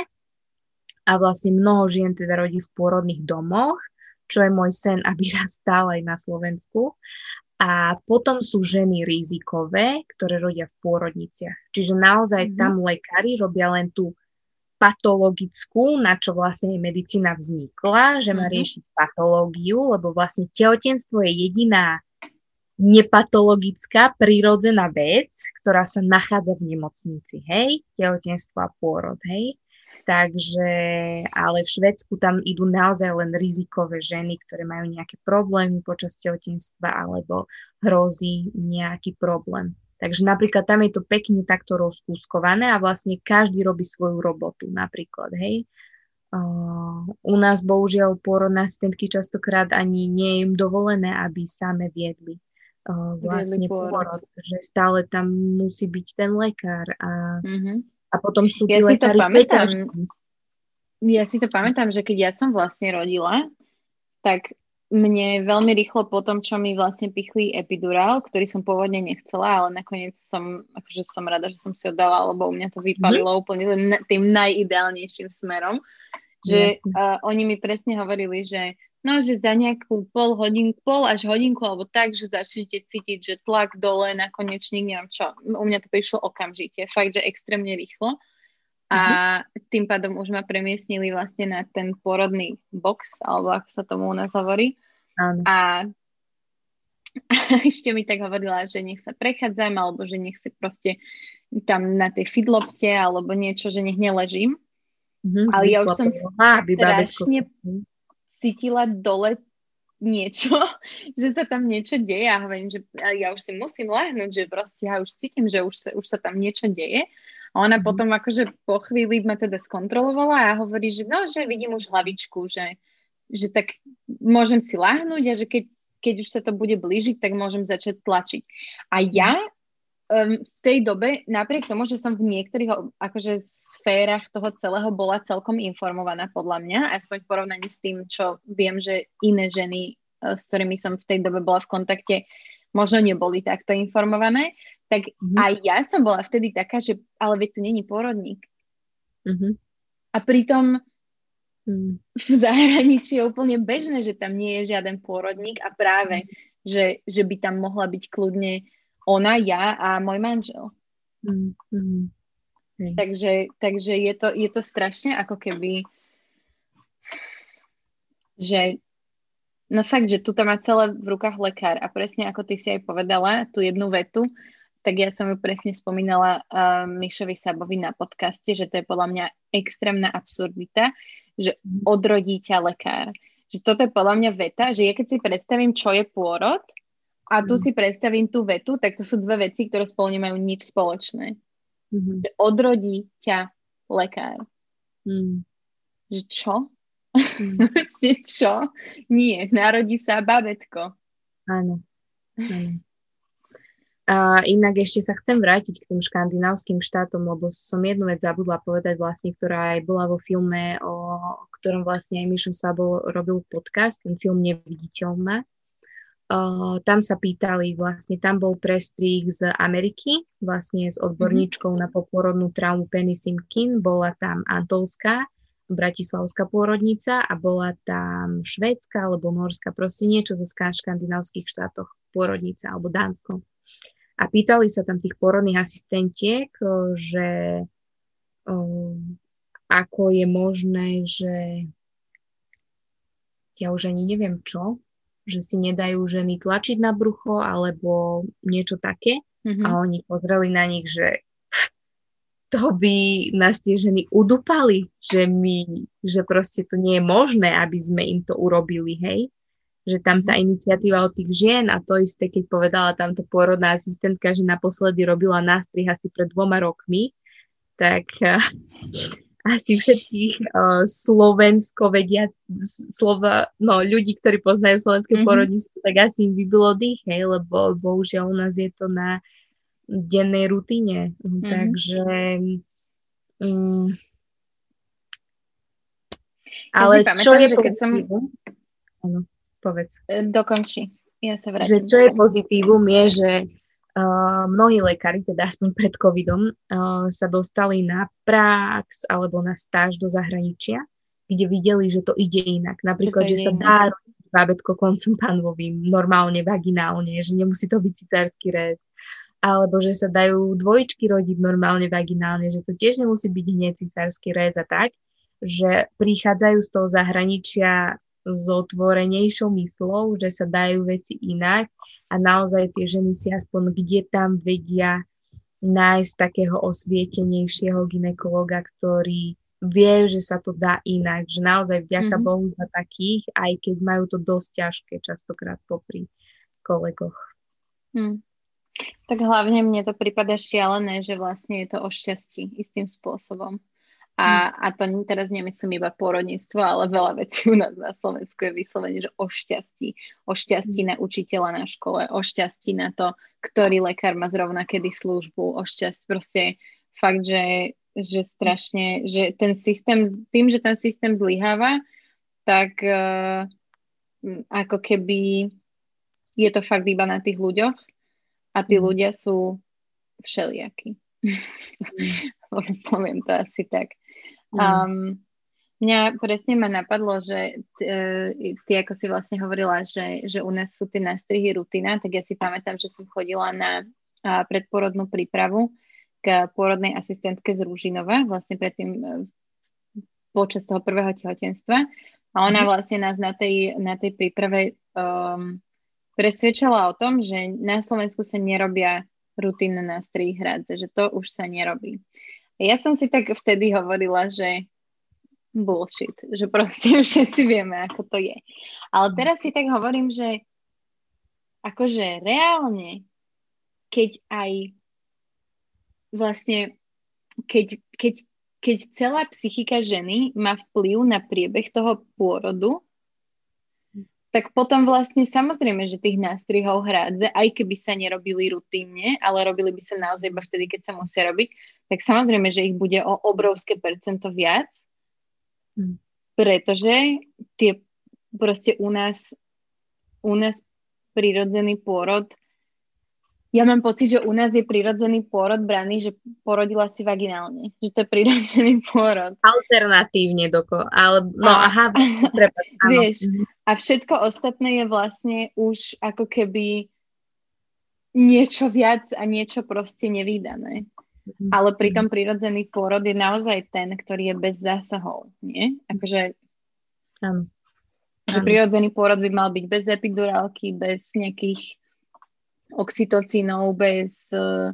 a vlastne mnoho žien teda rodí v pôrodných domoch, čo je môj sen, aby raz stál aj na Slovensku. A potom sú ženy rizikové, ktoré rodia v pôrodniciach. Čiže naozaj mm-hmm. tam lekári robia len tú patologickú, na čo vlastne medicína vznikla, že má mm-hmm. riešiť patológiu, lebo vlastne tehotenstvo je jediná nepatologická, prírodzená vec, ktorá sa nachádza v nemocnici, hej? Tehotenstvo a pôrod, hej? Takže, ale v Švedsku tam idú naozaj len rizikové ženy, ktoré majú nejaké problémy počas tehotenstva alebo hrozí nejaký problém. Takže napríklad tam je to pekne takto rozkúskované a vlastne každý robí svoju robotu napríklad, hej. Uh, u nás bohužiaľ pôrodné asistentky častokrát ani nie je im dovolené, aby same viedli uh, vlastne pôrod. že stále tam musí byť ten lekár a mm-hmm a potom sú
ja si to pamätám, Ja si to pamätám, že keď ja som vlastne rodila, tak mne veľmi rýchlo po tom, čo mi vlastne pichli epidurál, ktorý som pôvodne nechcela, ale nakoniec som, akože som rada, že som si ho dala, lebo u mňa to vypalilo mm. úplne tým, tým najideálnejším smerom, že uh, oni mi presne hovorili, že no, že za nejakú pol hodinku, pol až hodinku alebo tak, že začnete cítiť, že tlak dole na konečník, neviem čo. U mňa to prišlo okamžite, fakt, že extrémne rýchlo. A uh-huh. tým pádom už ma premiestnili vlastne na ten porodný box, alebo ako sa tomu u nás hovorí. Uh-huh. A ešte mi tak hovorila, že nech sa prechádzam, alebo že nech si proste tam na tej fidlopte, alebo niečo, že nech neležím. Uh-huh, Ale ja už som strašne, cítila dole niečo, že sa tam niečo deje a hovorím, že ja už si musím lahnúť, že proste ja už cítim, že už sa, už sa tam niečo deje. A ona mm. potom akože po chvíli ma teda skontrolovala a hovorí, že no, že vidím už hlavičku, že, že tak môžem si lahnúť a že keď, keď už sa to bude blížiť, tak môžem začať tlačiť. A ja um, v tej dobe, napriek tomu, že som v niektorých akože, sférach toho celého bola celkom informovaná podľa mňa, aspoň v porovnaní s tým, čo viem, že iné ženy, uh, s ktorými som v tej dobe bola v kontakte, možno neboli takto informované, tak mm-hmm. aj ja som bola vtedy taká, že ale veď tu není pôrodník. Mm-hmm. A pritom mm. v zahraničí je úplne bežné, že tam nie je žiaden pôrodník a práve, mm. že, že by tam mohla byť kľudne ona, ja a môj manžel. Mm-hmm. Okay. Takže, takže je, to, je to strašne ako keby že no fakt, že tu to má celé v rukách lekár a presne ako ty si aj povedala, tú jednu vetu, tak ja som ju presne spomínala uh, Mišovi Sabovi na podcaste, že to je podľa mňa extrémna absurdita, že mhm. odrodí ťa lekár. Že toto je podľa mňa veta, že ja keď si predstavím, čo je pôrod a tu mm. si predstavím tú vetu, tak to sú dve veci, ktoré spolu nemajú nič spoločné. Mm-hmm. Odrodí ťa lekár. Mm. Že čo? Mm. čo? Nie, narodí sa babetko.
Áno. Áno. A inak ešte sa chcem vrátiť k tým škandinávským štátom, lebo som jednu vec zabudla povedať vlastne, ktorá aj bola vo filme, o ktorom vlastne aj Mišo Sabo robil podcast, ten film Neviditeľná. Uh, tam sa pýtali, vlastne tam bol prestrih z Ameriky, vlastne s odborníčkou mm-hmm. na poporodnú traumu Penny Simkin, bola tam Antolská, bratislavská pôrodnica a bola tam švédska alebo norská, proste niečo zo škandinávských štátoch pôrodnica alebo Dánsko. A pýtali sa tam tých porodných asistentiek, že ako je možné, že ja už ani neviem čo, že si nedajú ženy tlačiť na brucho alebo niečo také. Mm-hmm. A oni pozreli na nich, že to by nás tie ženy udupali, že, my, že proste to nie je možné, aby sme im to urobili, hej že tam tá mhm. iniciatíva od tých žien a to isté, keď povedala tamto pôrodná asistentka, že naposledy robila nástrih asi pred dvoma rokmi, tak asi všetkých uh, slovensko vedia slova, no ľudí, ktorí poznajú slovenské mm-hmm. porodníctvo, tak asi im vybilo dých, hej, lebo bohužiaľ u nás je to na dennej rutine. Mm-hmm. Takže um, ale ja čo je keď som... Áno. Povedz.
E, dokonči. Ja sa vrátim.
Že čo je pozitívum je, že mnohí lekári, teda aspoň pred covidom, sa dostali na prax alebo na stáž do zahraničia, kde videli, že to ide inak. Napríklad, že, sa dá bábetko koncom panovým, normálne, vaginálne, že nemusí to byť cisársky rez alebo že sa dajú dvojičky rodiť normálne vaginálne, že to tiež nemusí byť hneď cisársky rez a tak, že prichádzajú z toho zahraničia s otvorenejšou myslou, že sa dajú veci inak a naozaj tie ženy si aspoň kde tam vedia nájsť takého osvietenejšieho ginekologa, ktorý vie, že sa to dá inak, že naozaj vďaka mm-hmm. Bohu za takých, aj keď majú to dosť ťažké častokrát popri kolegoch. Mm.
Tak hlavne mne to prípada šialené, že vlastne je to o šťastí istým spôsobom. A, hm. a to teraz nemyslím iba porodníctvo, ale veľa vecí u nás na Slovensku je vyslovene, že o šťastí. O šťastí hm. na učiteľa na škole, o šťastí na to, ktorý lekár má zrovna kedy službu, o šťastí proste fakt, že, že strašne, že ten systém, tým, že ten systém zlyháva, tak uh, ako keby je to fakt iba na tých ľuďoch a tí hm. ľudia sú všelijakí. Poviem to asi tak. Um, mňa presne ma napadlo, že ty, ty ako si vlastne hovorila, že, že u nás sú tie nástrihy rutina, tak ja si pamätám, že som chodila na predporodnú prípravu k pôrodnej asistentke z Rúžinova, vlastne predtým e, počas toho prvého tehotenstva. A ona mhm. vlastne nás na tej, na tej príprave um, presvedčala o tom, že na Slovensku sa nerobia rutinné nástrihy hradze, že to už sa nerobí. Ja som si tak vtedy hovorila, že bullshit, že proste všetci vieme, ako to je. Ale teraz si tak hovorím, že akože reálne, keď aj vlastne, keď, keď, keď celá psychika ženy má vplyv na priebeh toho pôrodu, tak potom vlastne samozrejme, že tých nástrihov hrádze, aj keby sa nerobili rutinne, ale robili by sa naozaj iba vtedy, keď sa musia robiť, tak samozrejme, že ich bude o obrovské percento viac, hm. pretože tie proste u nás u nás prirodzený pôrod ja mám pocit, že u nás je prirodzený pôrod braný, že porodila si vaginálne. Že to je prirodzený pôrod.
Alternatívne doko. Ale, no a, aha, prepáč,
Vieš, mhm. a všetko ostatné je vlastne už ako keby niečo viac a niečo proste nevýdané. Mm-hmm. Ale pritom prirodzený pôrod je naozaj ten, ktorý je bez zásahov, nie? Akože... Áno. Že prirodzený pôrod by mal byť bez epidurálky, bez nejakých oxytocínov, bez uh,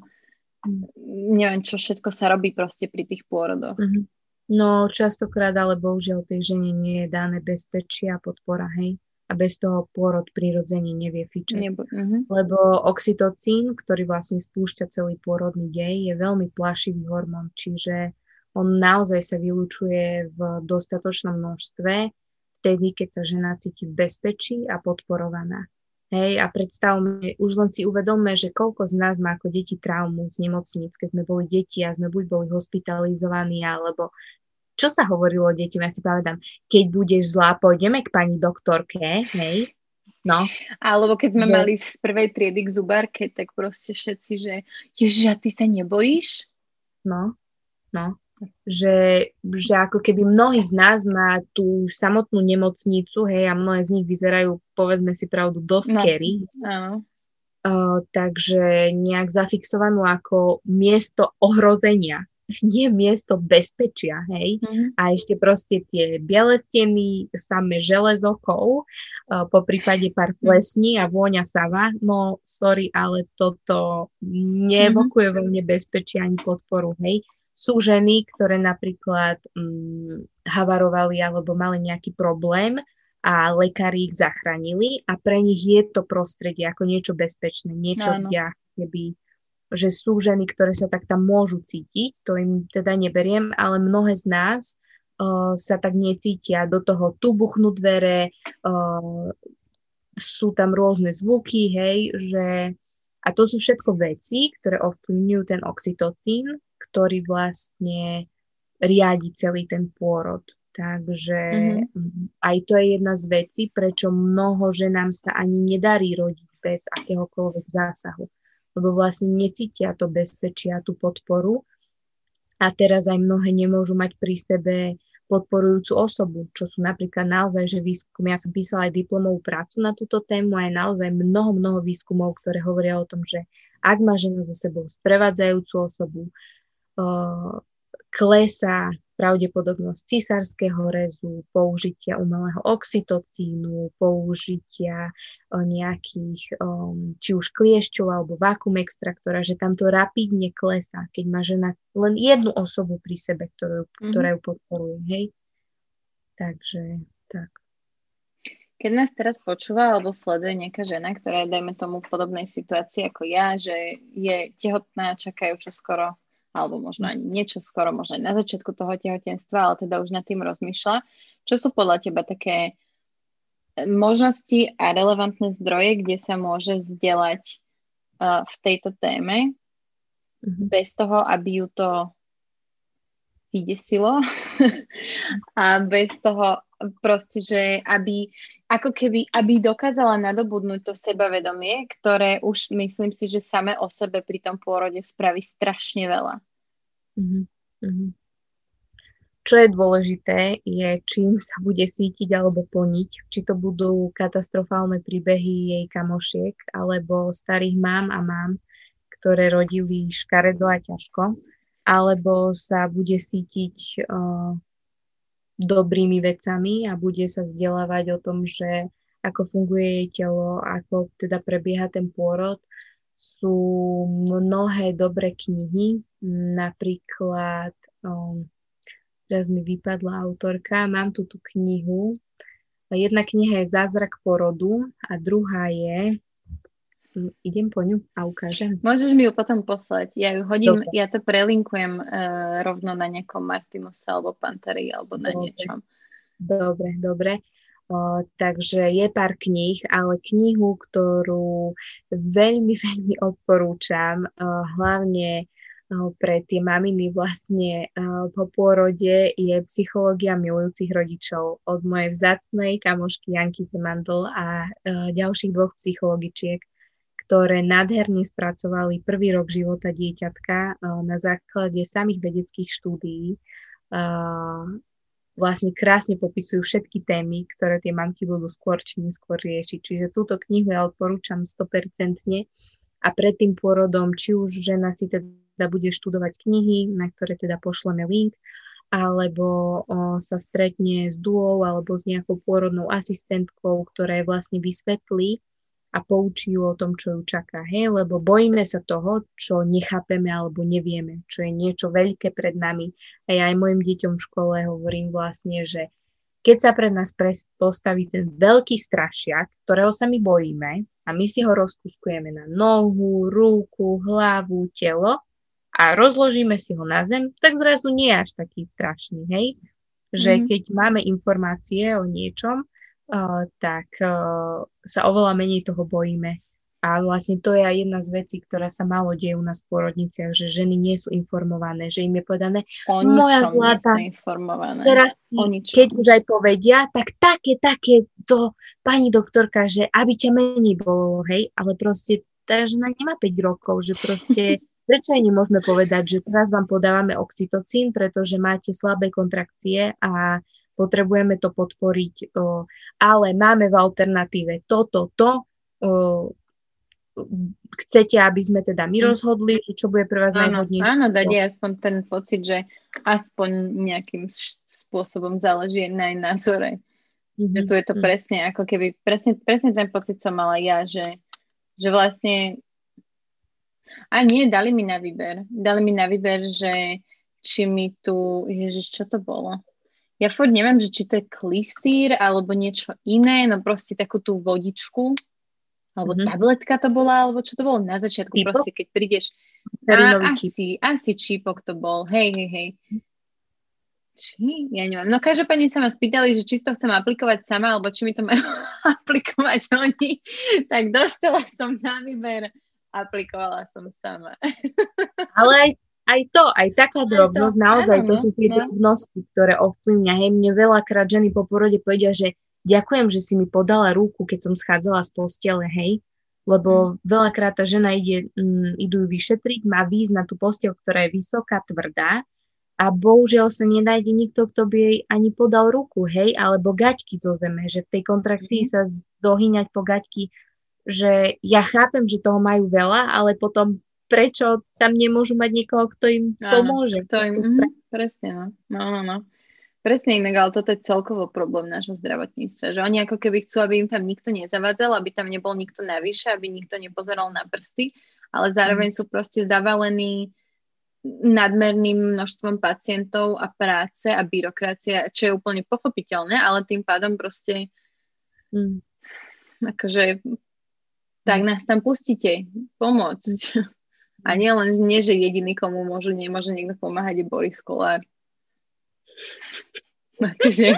neviem, čo všetko sa robí proste pri tých pôrodoch. Mm-hmm.
No častokrát, ale bohužiaľ tej žene nie je dané bezpečie a podpora, hej. A bez toho pôrod prirodzene nevie fičať. Nebo, uh-huh. Lebo oxytocín, ktorý vlastne spúšťa celý pôrodný dej, je veľmi plašivý hormón, čiže on naozaj sa vylúčuje v dostatočnom množstve vtedy, keď sa žena cíti v bezpečí a podporovaná. Hej, a predstavme, už len si uvedomme, že koľko z nás má ako deti traumu z nemocnic, keď sme boli deti a sme buď boli hospitalizovaní, alebo čo sa hovorilo deťom, ja si pamätám, keď budeš zlá, pôjdeme k pani doktorke, hej, No.
Alebo keď sme že... mali z prvej triedy k zubárke, tak proste všetci, že ježiš, a ty sa nebojíš?
No, no že, že ako keby mnohí z nás má tú samotnú nemocnicu, hej, a mnohé z nich vyzerajú, povedzme si pravdu, dosť no.
Áno.
Uh, takže nejak zafixovanú ako miesto ohrozenia, nie miesto bezpečia, hej. Mm-hmm. A ešte proste tie biele steny, samé železokov, uh, po prípade pár plesní a vôňa sava, no sorry, ale toto neevokuje mm-hmm. mne bezpečie ani podporu, hej sú ženy, ktoré napríklad hm, havarovali alebo mali nejaký problém a lekári ich zachránili a pre nich je to prostredie ako niečo bezpečné, niečo, Áno. kde keby, že sú ženy, ktoré sa tak tam môžu cítiť, to im teda neberiem, ale mnohé z nás uh, sa tak necítia, do toho tu buchnú dvere, uh, sú tam rôzne zvuky, hej, že a to sú všetko veci, ktoré ovplyvňujú ten oxytocín, ktorý vlastne riadi celý ten pôrod. Takže mm-hmm. aj to je jedna z vecí, prečo mnoho ženám sa ani nedarí rodiť bez akéhokoľvek zásahu. Lebo vlastne necítia to bezpečia, tú podporu. A teraz aj mnohé nemôžu mať pri sebe podporujúcu osobu, čo sú napríklad naozaj, že výskum, ja som písala aj diplomovú prácu na túto tému a je naozaj mnoho, mnoho výskumov, ktoré hovoria o tom, že ak má žena so sebou sprevádzajúcu osobu, klesá pravdepodobnosť císarského rezu, použitia umelého oxytocínu, použitia nejakých, či už kliešťov alebo vakuum extraktora, že tam to rapidne klesá, keď má žena len jednu osobu pri sebe, ktorú, mm-hmm. ktorá ju podporuje. Hej? Takže tak.
Keď nás teraz počúva alebo sleduje nejaká žena, ktorá je, dajme tomu, v podobnej situácii ako ja, že je tehotná, čakajú čo skoro alebo možno ani niečo skoro, možno aj na začiatku toho tehotenstva, ale teda už nad tým rozmýšľa. Čo sú podľa teba také e, možnosti a relevantné zdroje, kde sa môže vzdelať uh, v tejto téme mm-hmm. bez toho, aby ju to vydesilo a bez toho proste, že aby ako keby, aby dokázala nadobudnúť to sebavedomie, ktoré už myslím si, že same o sebe pri tom pôrode spraví strašne veľa. Mm-hmm.
Čo je dôležité, je, čím sa bude sítiť alebo plniť. Či to budú katastrofálne príbehy jej kamošiek, alebo starých mám a mám, ktoré rodili škaredo a ťažko, alebo sa bude sítiť uh, dobrými vecami a bude sa vzdelávať o tom, že ako funguje jej telo, ako teda prebieha ten pôrod. Sú mnohé dobré knihy, napríklad, um, teraz mi vypadla autorka, mám tu tú knihu. Jedna kniha je Zázrak porodu a druhá je idem po ňu a ukážem.
Môžeš mi ju potom poslať. Ja ju hodím, Dobre. ja to prelinkujem uh, rovno na nejakom Martinuse alebo Panteri alebo na dobre. niečom.
Dobre, dobre. O, takže je pár kníh, ale knihu, ktorú veľmi, veľmi odporúčam, o, hlavne o, pre tie maminy vlastne o, po pôrode, je Psychológia milujúcich rodičov od mojej vzácnej kamošky Janky Semandl a o, ďalších dvoch psychologičiek ktoré nádherne spracovali prvý rok života dieťatka eh, na základe samých vedeckých štúdií. Eh, vlastne krásne popisujú všetky témy, ktoré tie mamky budú skôr či neskôr riešiť. Čiže túto knihu ja odporúčam 100% a pred tým pôrodom, či už žena si teda bude študovať knihy, na ktoré teda pošleme link, alebo o, sa stretne s duou alebo s nejakou pôrodnou asistentkou, ktorá vlastne vysvetlí, a poučí ju o tom, čo ju čaká, hej, lebo bojíme sa toho, čo nechápeme alebo nevieme, čo je niečo veľké pred nami. A ja aj mojim deťom v škole hovorím vlastne, že keď sa pred nás postaví ten veľký strašiak, ktorého sa my bojíme a my si ho rozkuskujeme na nohu, ruku, hlavu, telo a rozložíme si ho na zem, tak zrazu nie je až taký strašný, hej? Že mm. keď máme informácie o niečom, tak sa oveľa menej toho bojíme. A vlastne to je aj jedna z vecí, ktorá sa málo deje u nás v pôrodniciach, že ženy nie sú informované, že im je povedané,
o moja zlata, informované.
teraz keď už aj povedia, tak také, také to pani doktorka, že aby ťa menej bolo, hej, ale proste tá žena nemá 5 rokov, že proste prečo aj nemôžeme povedať, že teraz vám podávame oxytocín, pretože máte slabé kontrakcie a potrebujeme to podporiť, ale máme v alternatíve toto, to, chcete, aby sme teda my hm. rozhodli, čo bude pre vás áno, najhodnejšie.
Áno, dať je aspoň ten pocit, že aspoň nejakým spôsobom záleží na jej názore. Mm-hmm. Že tu je to mm-hmm. presne ako keby, presne, presne ten pocit som mala ja, že, že vlastne a nie, dali mi na výber. Dali mi na výber, že či mi tu, ježiš, čo to bolo? Ja furt neviem, že či to je klistýr alebo niečo iné, no proste takú tú vodičku, alebo mm-hmm. tabletka to bola, alebo čo to bolo na začiatku, čípok? proste keď prídeš. A, asi, asi čípok to bol, hej, hej, hej. Či? Ja neviem. No každopádne sa ma spýtali, že či to chcem aplikovať sama, alebo či mi to majú aplikovať oni. Tak dostala som na výber, aplikovala som sama.
Ale aj aj to, aj taká drobnosť, naozaj to sú tie no. drobnosti, ktoré ovplyvňa. Hej, mne veľakrát ženy po porode povedia, že ďakujem, že si mi podala ruku, keď som schádzala z postele, hej, lebo mm. veľakrát tá žena ide, mm, idú ju vyšetriť, má výjsť na tú postel, ktorá je vysoká, tvrdá a bohužiaľ sa nenájde nikto, kto by jej ani podal ruku, hej, alebo gaťky zo zeme, že v tej kontrakcii mm. sa dohyňať po gaťky, že ja chápem, že toho majú veľa, ale potom prečo tam nemôžu mať niekoho, kto im pomôže.
Kto im, mm, presne, no. no, no, no. Presne inak, ale toto je celkovo problém nášho zdravotníctva, že oni ako keby chcú, aby im tam nikto nezavádzal, aby tam nebol nikto navyše, aby nikto nepozeral na prsty, ale zároveň mm. sú proste zavalení nadmerným množstvom pacientov a práce a byrokracia, čo je úplne pochopiteľné, ale tým pádom proste mm. akože tak nás tam pustíte pomôcť. A nie len, nie, že jediný, komu môžu, nemôže niekto pomáhať, je Boris Kolár. Takže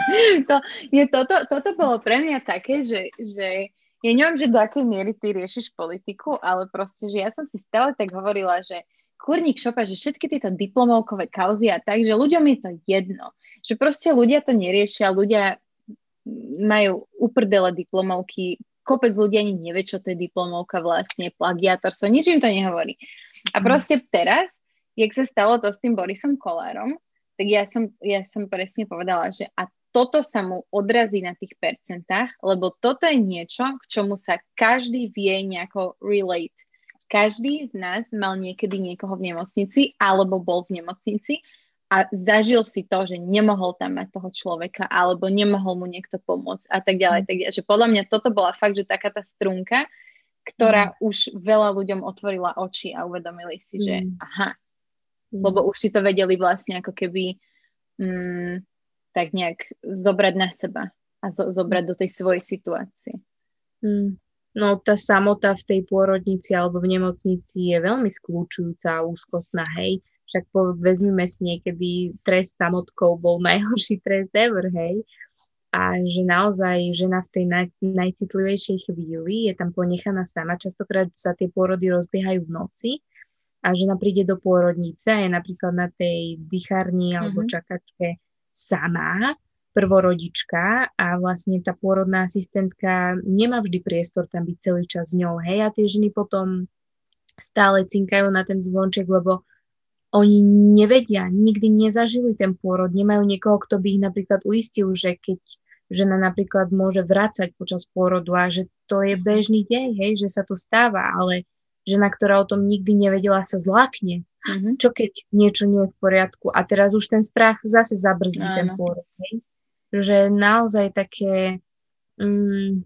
to, je, toto, toto bolo pre mňa také, že, že ja neviem, že do akej miery ty riešiš politiku, ale proste, že ja som si stále tak hovorila, že kurník šopa, že všetky tieto diplomovkové kauzy a tak, že ľuďom je to jedno. Že proste ľudia to neriešia, ľudia majú uprdele diplomovky, kopec ľudí ani nevie, čo to je diplomovka vlastne, plagiátorstvo, nič im to nehovorí. A proste teraz, jak sa stalo to s tým Borisom Kolárom, tak ja som, ja som presne povedala, že a toto sa mu odrazí na tých percentách, lebo toto je niečo, k čomu sa každý vie nejako relate. Každý z nás mal niekedy niekoho v nemocnici alebo bol v nemocnici a zažil si to, že nemohol tam mať toho človeka alebo nemohol mu niekto pomôcť a tak ďalej. Mm. Tak. Že podľa mňa toto bola fakt, že taká tá strunka, ktorá mm. už veľa ľuďom otvorila oči a uvedomili si, že mm. aha, mm. lebo už si to vedeli vlastne ako keby mm, tak nejak zobrať na seba a zo, zobrať do tej svojej situácie.
Mm. No tá samota v tej pôrodnici alebo v nemocnici je veľmi skľúčujúca a úzkostná, hej však po, vezmime si niekedy trest samotkou bol najhorší trest ever, hej. A že naozaj žena v tej naj, najcitlivejšej chvíli je tam ponechaná sama. Častokrát sa tie pôrody rozbiehajú v noci a žena príde do pôrodnice a je napríklad na tej vzdychárni mm-hmm. alebo čakačke sama, prvorodička a vlastne tá pôrodná asistentka nemá vždy priestor tam byť celý čas s ňou. Hej, a tie ženy potom stále cinkajú na ten zvonček, lebo oni nevedia, nikdy nezažili ten pôrod, nemajú niekoho, kto by ich napríklad uistil, že keď žena napríklad môže vrácať počas pôrodu a že to je bežný deň, hej, že sa to stáva, ale žena, ktorá o tom nikdy nevedela, sa zlákne. Mm-hmm. Čo keď niečo nie je v poriadku a teraz už ten strach zase zabrzdí Áno. ten pôrod. Hej? Že naozaj také... Mm,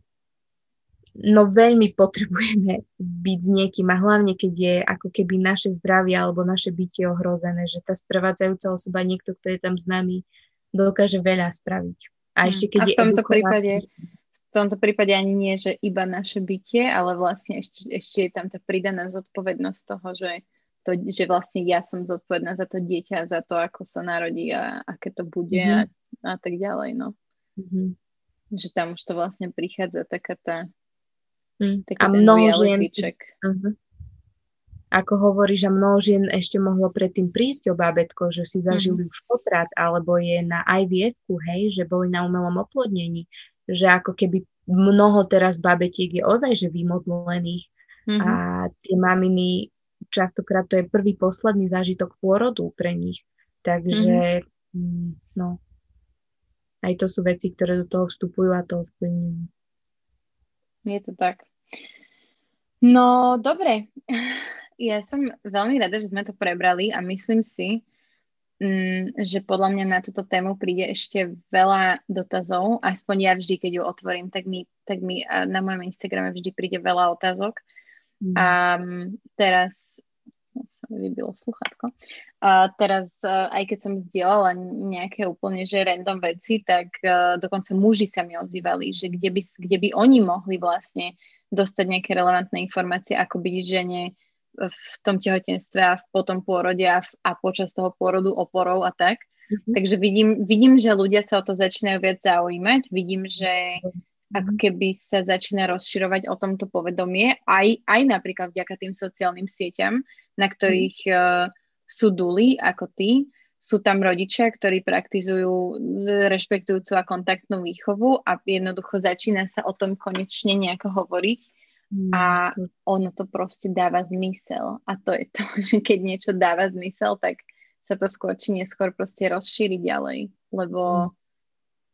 no veľmi potrebujeme byť s niekým a hlavne, keď je ako keby naše zdravie alebo naše bytie ohrozené, že tá sprevádzajúca osoba, niekto, kto je tam s nami, dokáže veľa spraviť. A ešte keď
a v tomto je prípade v tomto prípade ani nie, že iba naše bytie, ale vlastne ešte, ešte je tam tá pridaná zodpovednosť toho, že, to, že vlastne ja som zodpovedná za to dieťa, za to, ako sa narodí a aké to bude mm-hmm. a, a tak ďalej. No. Mm-hmm. Že tam už to vlastne prichádza taká tá
mm. a mnoho žien, uh-huh. ako hovorí, že mnoho žien ešte mohlo predtým prísť o bábetko, že si zažili mm-hmm. už potrat, alebo je na ivf hej, že boli na umelom oplodnení, že ako keby mnoho teraz babetiek je ozaj, že vymodlených mm-hmm. a tie maminy častokrát to je prvý, posledný zážitok pôrodu pre nich. Takže mm-hmm. no, aj to sú veci, ktoré do toho vstupujú a to ovplyvňujú.
Je to tak. No, dobre. Ja som veľmi rada, že sme to prebrali a myslím si, mm, že podľa mňa na túto tému príde ešte veľa dotazov. Aspoň ja vždy, keď ju otvorím, tak mi, tak mi na mojom Instagrame vždy príde veľa otázok. Mm. A teraz no, sa mi vybilo sluchátko. A teraz, aj keď som zdieľala nejaké úplne že random veci, tak dokonca muži sa mi ozývali, že kde by, kde by oni mohli vlastne dostať nejaké relevantné informácie, ako byť žene v tom tehotenstve a po tom pôrode a, v, a počas toho pôrodu oporou a tak. Mm-hmm. Takže vidím, vidím, že ľudia sa o to začínajú viac zaujímať. Vidím, že mm-hmm. ako keby sa začína rozširovať o tomto povedomie, aj, aj napríklad vďaka tým sociálnym sieťam, na ktorých mm-hmm. uh, sú duly ako ty, sú tam rodičia, ktorí praktizujú rešpektujúcu a kontaktnú výchovu a jednoducho začína sa o tom konečne nejako hovoriť mm. a ono to proste dáva zmysel. A to je to, že keď niečo dáva zmysel, tak sa to skôr či neskôr proste rozšíri ďalej, lebo mm.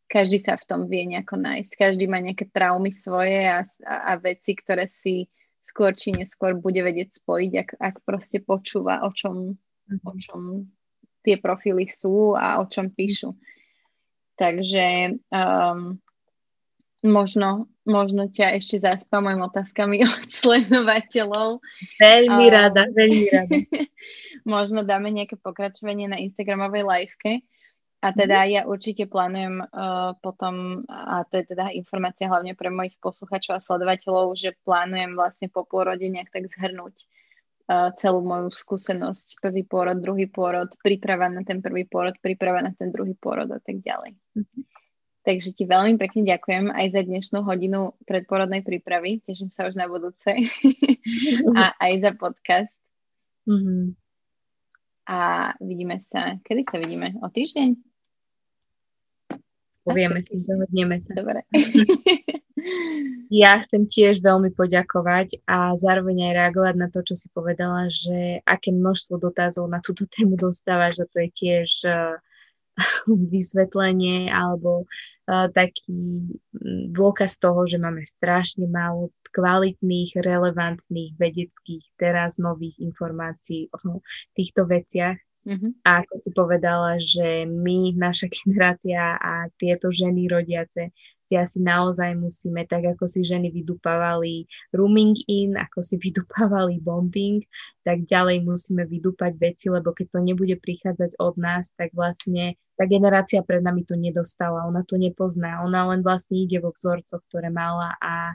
každý sa v tom vie nejako nájsť. Každý má nejaké traumy svoje a, a, a veci, ktoré si skôr či neskôr bude vedieť spojiť, ak, ak proste počúva, o čom, o čom tie profily sú a o čom píšu. Takže um, možno, možno ťa ešte zaspamujem otázkami od sledovateľov.
Veľmi um, rada, veľmi rada.
možno dáme nejaké pokračovanie na Instagramovej liveke. A teda mm. ja určite plánujem uh, potom, a to je teda informácia hlavne pre mojich posluchačov a sledovateľov, že plánujem vlastne po pôrode nejak tak zhrnúť celú moju skúsenosť, prvý pôrod, druhý pôrod, príprava na ten prvý pôrod, príprava na ten druhý pôrod a tak ďalej. Mm-hmm. Takže ti veľmi pekne ďakujem aj za dnešnú hodinu predporodnej prípravy. Teším sa už na budúce. a aj za podcast. Mm-hmm. A vidíme sa, kedy sa vidíme? O týždeň?
Povieme si, dohodneme sa.
Dobre.
Ja chcem tiež veľmi poďakovať a zároveň aj reagovať na to, čo si povedala, že aké množstvo dotazov na túto tému dostáva, že to je tiež uh, vysvetlenie alebo uh, taký dôkaz toho, že máme strašne málo kvalitných, relevantných, vedeckých, teraz nových informácií o týchto veciach. Mm-hmm. A ako si povedala, že my, naša generácia a tieto ženy rodiace si asi naozaj musíme, tak ako si ženy vydupávali rooming in, ako si vydupávali bonding, tak ďalej musíme vydúpať veci, lebo keď to nebude prichádzať od nás, tak vlastne tá generácia pred nami to nedostala, ona to nepozná, ona len vlastne ide vo vzorcoch, ktoré mala a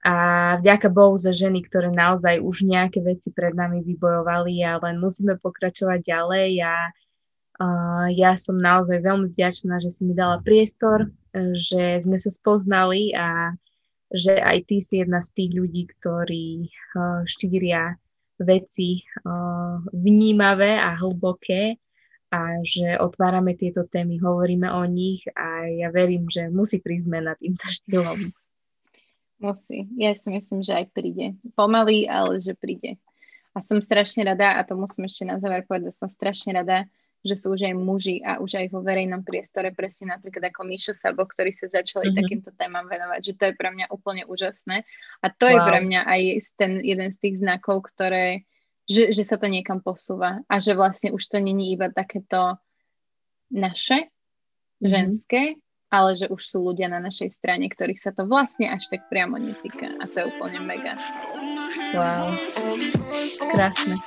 a vďaka Bohu za ženy, ktoré naozaj už nejaké veci pred nami vybojovali a len musíme pokračovať ďalej a ja som naozaj veľmi vďačná, že si mi dala priestor, že sme sa spoznali a že aj ty si jedna z tých ľudí, ktorí uh, štíria veci uh, vnímavé a hlboké a že otvárame tieto témy, hovoríme o nich a ja verím, že musí prísť zmena týmto štýlom.
Musí. Ja si myslím, že aj príde. Pomaly, ale že príde. A som strašne rada, a to musím ešte na záver povedať, som strašne rada, že sú už aj muži a už aj vo verejnom priestore, presne napríklad ako Míšo Sabo, ktorí sa začali mm-hmm. takýmto témam venovať, že to je pre mňa úplne úžasné. A to wow. je pre mňa aj ten jeden z tých znakov, ktoré, že, že sa to niekam posúva a že vlastne už to není iba takéto naše, mm-hmm. ženské, ale že už sú ľudia na našej strane, ktorých sa to vlastne až tak priamo netýka a to je úplne mega.
Wow. Krásne.